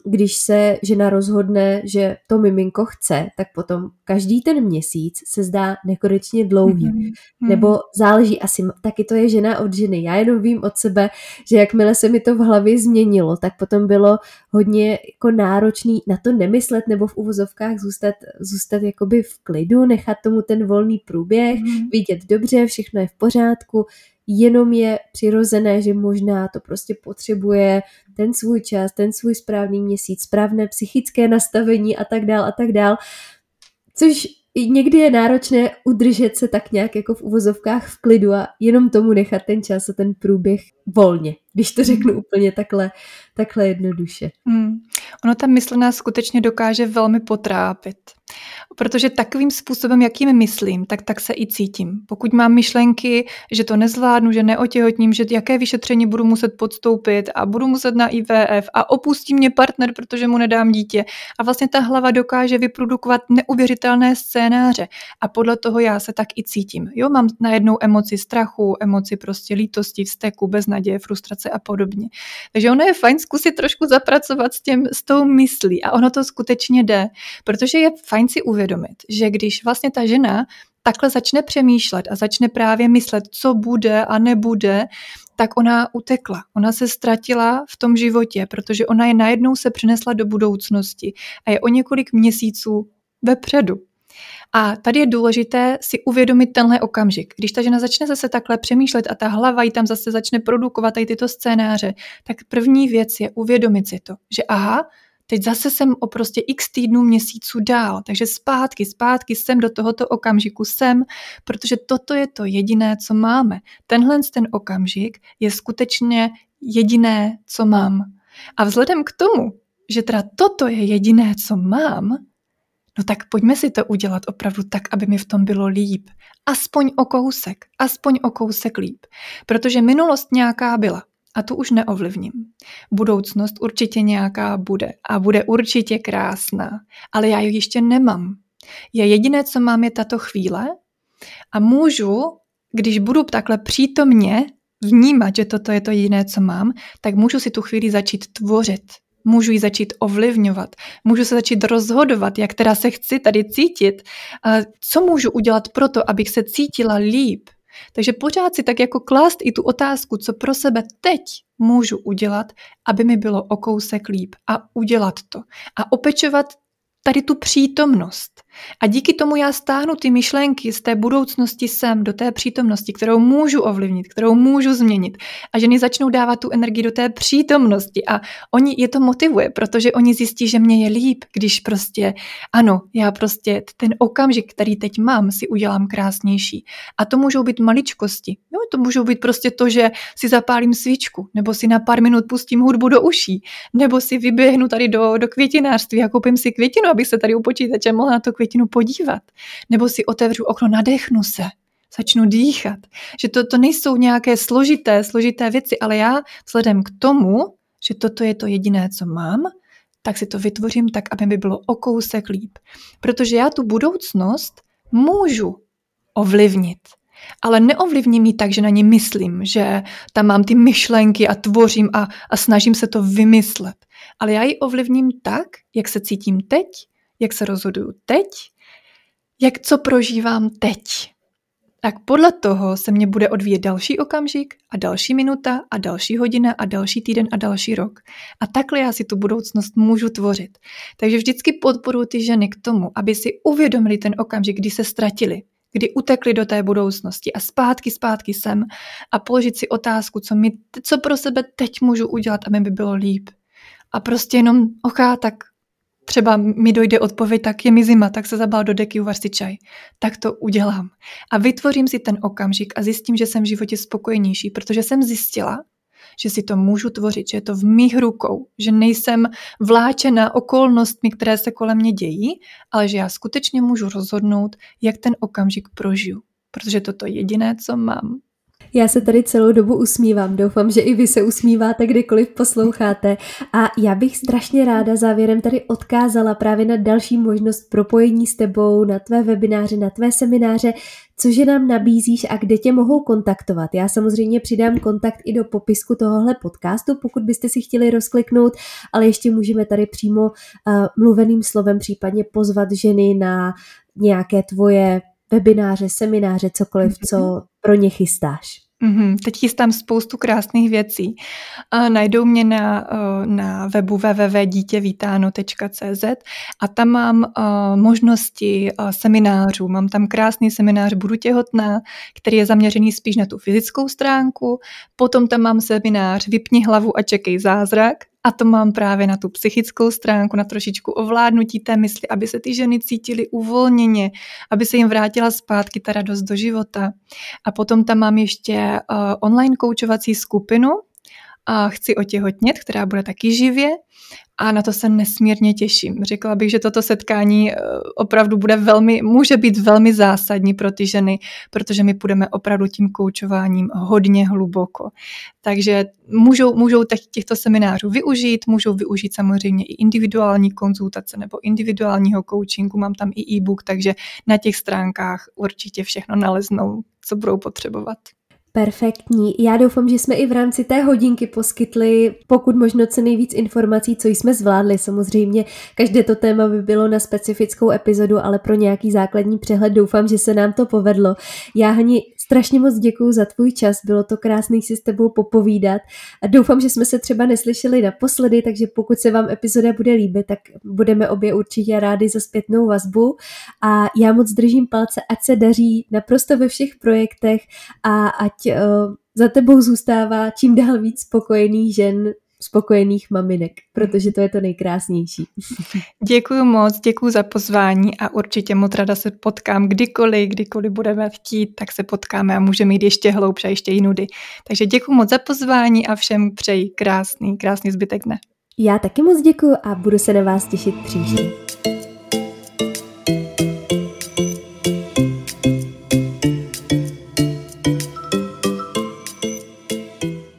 když se žena rozhodne, že to miminko chce, tak potom každý ten měsíc se zdá nekonečně dlouhý. Mm-hmm. Nebo záleží asi, taky to je žena od ženy. Já jenom vím od sebe, že jakmile se mi to v hlavě změnilo, tak potom bylo hodně jako náročný na to nemyslet nebo v uvozovkách zůstat, zůstat jakoby v klidu, nechat tomu ten volný průběh, mm-hmm. vidět dobře, všechno je v pořádku, jenom je přirozené, že možná to prostě potřebuje ten svůj čas, ten svůj správný měsíc, správné psychické nastavení a tak dál a tak dál. Což někdy je náročné udržet se tak nějak jako v uvozovkách v klidu a jenom tomu nechat ten čas a ten průběh volně. když to řeknu úplně takhle, takhle jednoduše. Hmm. Ono ta mysl nás skutečně dokáže velmi potrápit. Protože takovým způsobem, jakým myslím, tak tak se i cítím. Pokud mám myšlenky, že to nezvládnu, že neotěhotním, že jaké vyšetření budu muset podstoupit a budu muset na IVF a opustí mě partner, protože mu nedám dítě. A vlastně ta hlava dokáže vyprodukovat neuvěřitelné scénáře a podle toho já se tak i cítím. Jo, mám najednou emoci strachu, emoci prostě lítosti, vzteku, beznaděje, frustrace a podobně. Takže ono je fajn zkusit trošku zapracovat s, těm, s tou myslí a ono to skutečně jde, protože je fajn si uvědomit, že když vlastně ta žena takhle začne přemýšlet a začne právě myslet, co bude a nebude, tak ona utekla. Ona se ztratila v tom životě, protože ona je najednou se přinesla do budoucnosti a je o několik měsíců vepředu. A tady je důležité si uvědomit tenhle okamžik. Když ta žena začne zase takhle přemýšlet a ta hlava jí tam zase začne produkovat tady tyto scénáře, tak první věc je uvědomit si to, že aha, teď zase jsem o prostě x týdnů, měsíců dál, takže zpátky, zpátky jsem do tohoto okamžiku jsem, protože toto je to jediné, co máme. Tenhle ten okamžik je skutečně jediné, co mám. A vzhledem k tomu, že teda toto je jediné, co mám, no tak pojďme si to udělat opravdu tak, aby mi v tom bylo líp. Aspoň o kousek, aspoň o kousek líp. Protože minulost nějaká byla a tu už neovlivním. Budoucnost určitě nějaká bude a bude určitě krásná, ale já ji ještě nemám. Je jediné, co mám, je tato chvíle a můžu, když budu takhle přítomně vnímat, že toto je to jediné, co mám, tak můžu si tu chvíli začít tvořit. Můžu ji začít ovlivňovat, můžu se začít rozhodovat, jak teda se chci tady cítit, co můžu udělat pro to, abych se cítila líp, takže pořád si tak jako klást i tu otázku, co pro sebe teď můžu udělat, aby mi bylo o kousek líp a udělat to. A opečovat tady tu přítomnost. A díky tomu já stáhnu ty myšlenky z té budoucnosti sem, do té přítomnosti, kterou můžu ovlivnit, kterou můžu změnit. A ženy začnou dávat tu energii do té přítomnosti a oni je to motivuje, protože oni zjistí, že mě je líp, když prostě, ano, já prostě ten okamžik, který teď mám, si udělám krásnější. A to můžou být maličkosti. Jo, to můžou být prostě to, že si zapálím svíčku, nebo si na pár minut pustím hudbu do uší, nebo si vyběhnu tady do, do květinářství a koupím si květinu, abych se tady u počítače mohla na to květinu květinu podívat, nebo si otevřu okno, nadechnu se, začnu dýchat. Že to, to nejsou nějaké složité, složité věci, ale já vzhledem k tomu, že toto je to jediné, co mám, tak si to vytvořím tak, aby mi bylo o kousek líp. Protože já tu budoucnost můžu ovlivnit. Ale neovlivním ji tak, že na ní myslím, že tam mám ty myšlenky a tvořím a, a snažím se to vymyslet. Ale já ji ovlivním tak, jak se cítím teď jak se rozhoduju teď, jak co prožívám teď. Tak podle toho se mě bude odvíjet další okamžik a další minuta a další hodina a další týden a další rok. A takhle já si tu budoucnost můžu tvořit. Takže vždycky podporuji ty ženy k tomu, aby si uvědomili ten okamžik, kdy se ztratili, kdy utekli do té budoucnosti a zpátky, zpátky sem a položit si otázku, co, mi, co pro sebe teď můžu udělat, aby mi bylo líp. A prostě jenom, oká, tak třeba mi dojde odpověď, tak je mi zima, tak se zabal do deky, uvař si čaj. Tak to udělám. A vytvořím si ten okamžik a zjistím, že jsem v životě spokojenější, protože jsem zjistila, že si to můžu tvořit, že je to v mých rukou, že nejsem vláčena okolnostmi, které se kolem mě dějí, ale že já skutečně můžu rozhodnout, jak ten okamžik prožiju, protože toto je jediné, co mám. Já se tady celou dobu usmívám, doufám, že i vy se usmíváte, kdykoliv posloucháte. A já bych strašně ráda závěrem tady odkázala právě na další možnost propojení s tebou, na tvé webináře, na tvé semináře, cože nám nabízíš a kde tě mohou kontaktovat. Já samozřejmě přidám kontakt i do popisku tohohle podcastu, pokud byste si chtěli rozkliknout, ale ještě můžeme tady přímo uh, mluveným slovem případně pozvat ženy na nějaké tvoje webináře, semináře, cokoliv, co mhm. Pro ně chystáš. Mm-hmm. Teď chystám spoustu krásných věcí. A najdou mě na, na webu www.dítěvítáno.cz a tam mám uh, možnosti seminářů. Mám tam krásný seminář Budu těhotná, který je zaměřený spíš na tu fyzickou stránku. Potom tam mám seminář Vypni hlavu a čekej zázrak, a to mám právě na tu psychickou stránku, na trošičku ovládnutí té mysli, aby se ty ženy cítily uvolněně, aby se jim vrátila zpátky ta radost do života. A potom tam mám ještě uh, online koučovací skupinu, chci otěhotnět, která bude taky živě a na to se nesmírně těším. Řekla bych, že toto setkání eh, opravdu bude velmi, může být velmi zásadní pro ty ženy, protože my půjdeme opravdu tím koučováním hodně hluboko. Takže můžou, můžou těchto seminářů využít, můžou využít samozřejmě i individuální konzultace nebo individuálního coachingu, mám tam i e-book, takže na těch stránkách určitě všechno naleznou, co budou potřebovat. Perfektní. Já doufám, že jsme i v rámci té hodinky poskytli pokud možno co nejvíc informací, co jsme zvládli. Samozřejmě každé to téma by bylo na specifickou epizodu, ale pro nějaký základní přehled doufám, že se nám to povedlo. Já Hani strašně moc děkuji za tvůj čas, bylo to krásný si s tebou popovídat a doufám, že jsme se třeba neslyšeli naposledy, takže pokud se vám epizoda bude líbit, tak budeme obě určitě rádi za zpětnou vazbu a já moc držím palce, ať se daří naprosto ve všech projektech a ať za tebou zůstává čím dál víc spokojených žen, spokojených maminek, protože to je to nejkrásnější. Děkuji moc, děkuji za pozvání a určitě moc rada se potkám kdykoliv, kdykoliv budeme chtít, tak se potkáme a můžeme jít ještě hloubše a ještě jinudy. Takže děkuji moc za pozvání a všem přeji krásný, krásný zbytek dne. Já taky moc děkuji a budu se na vás těšit příště.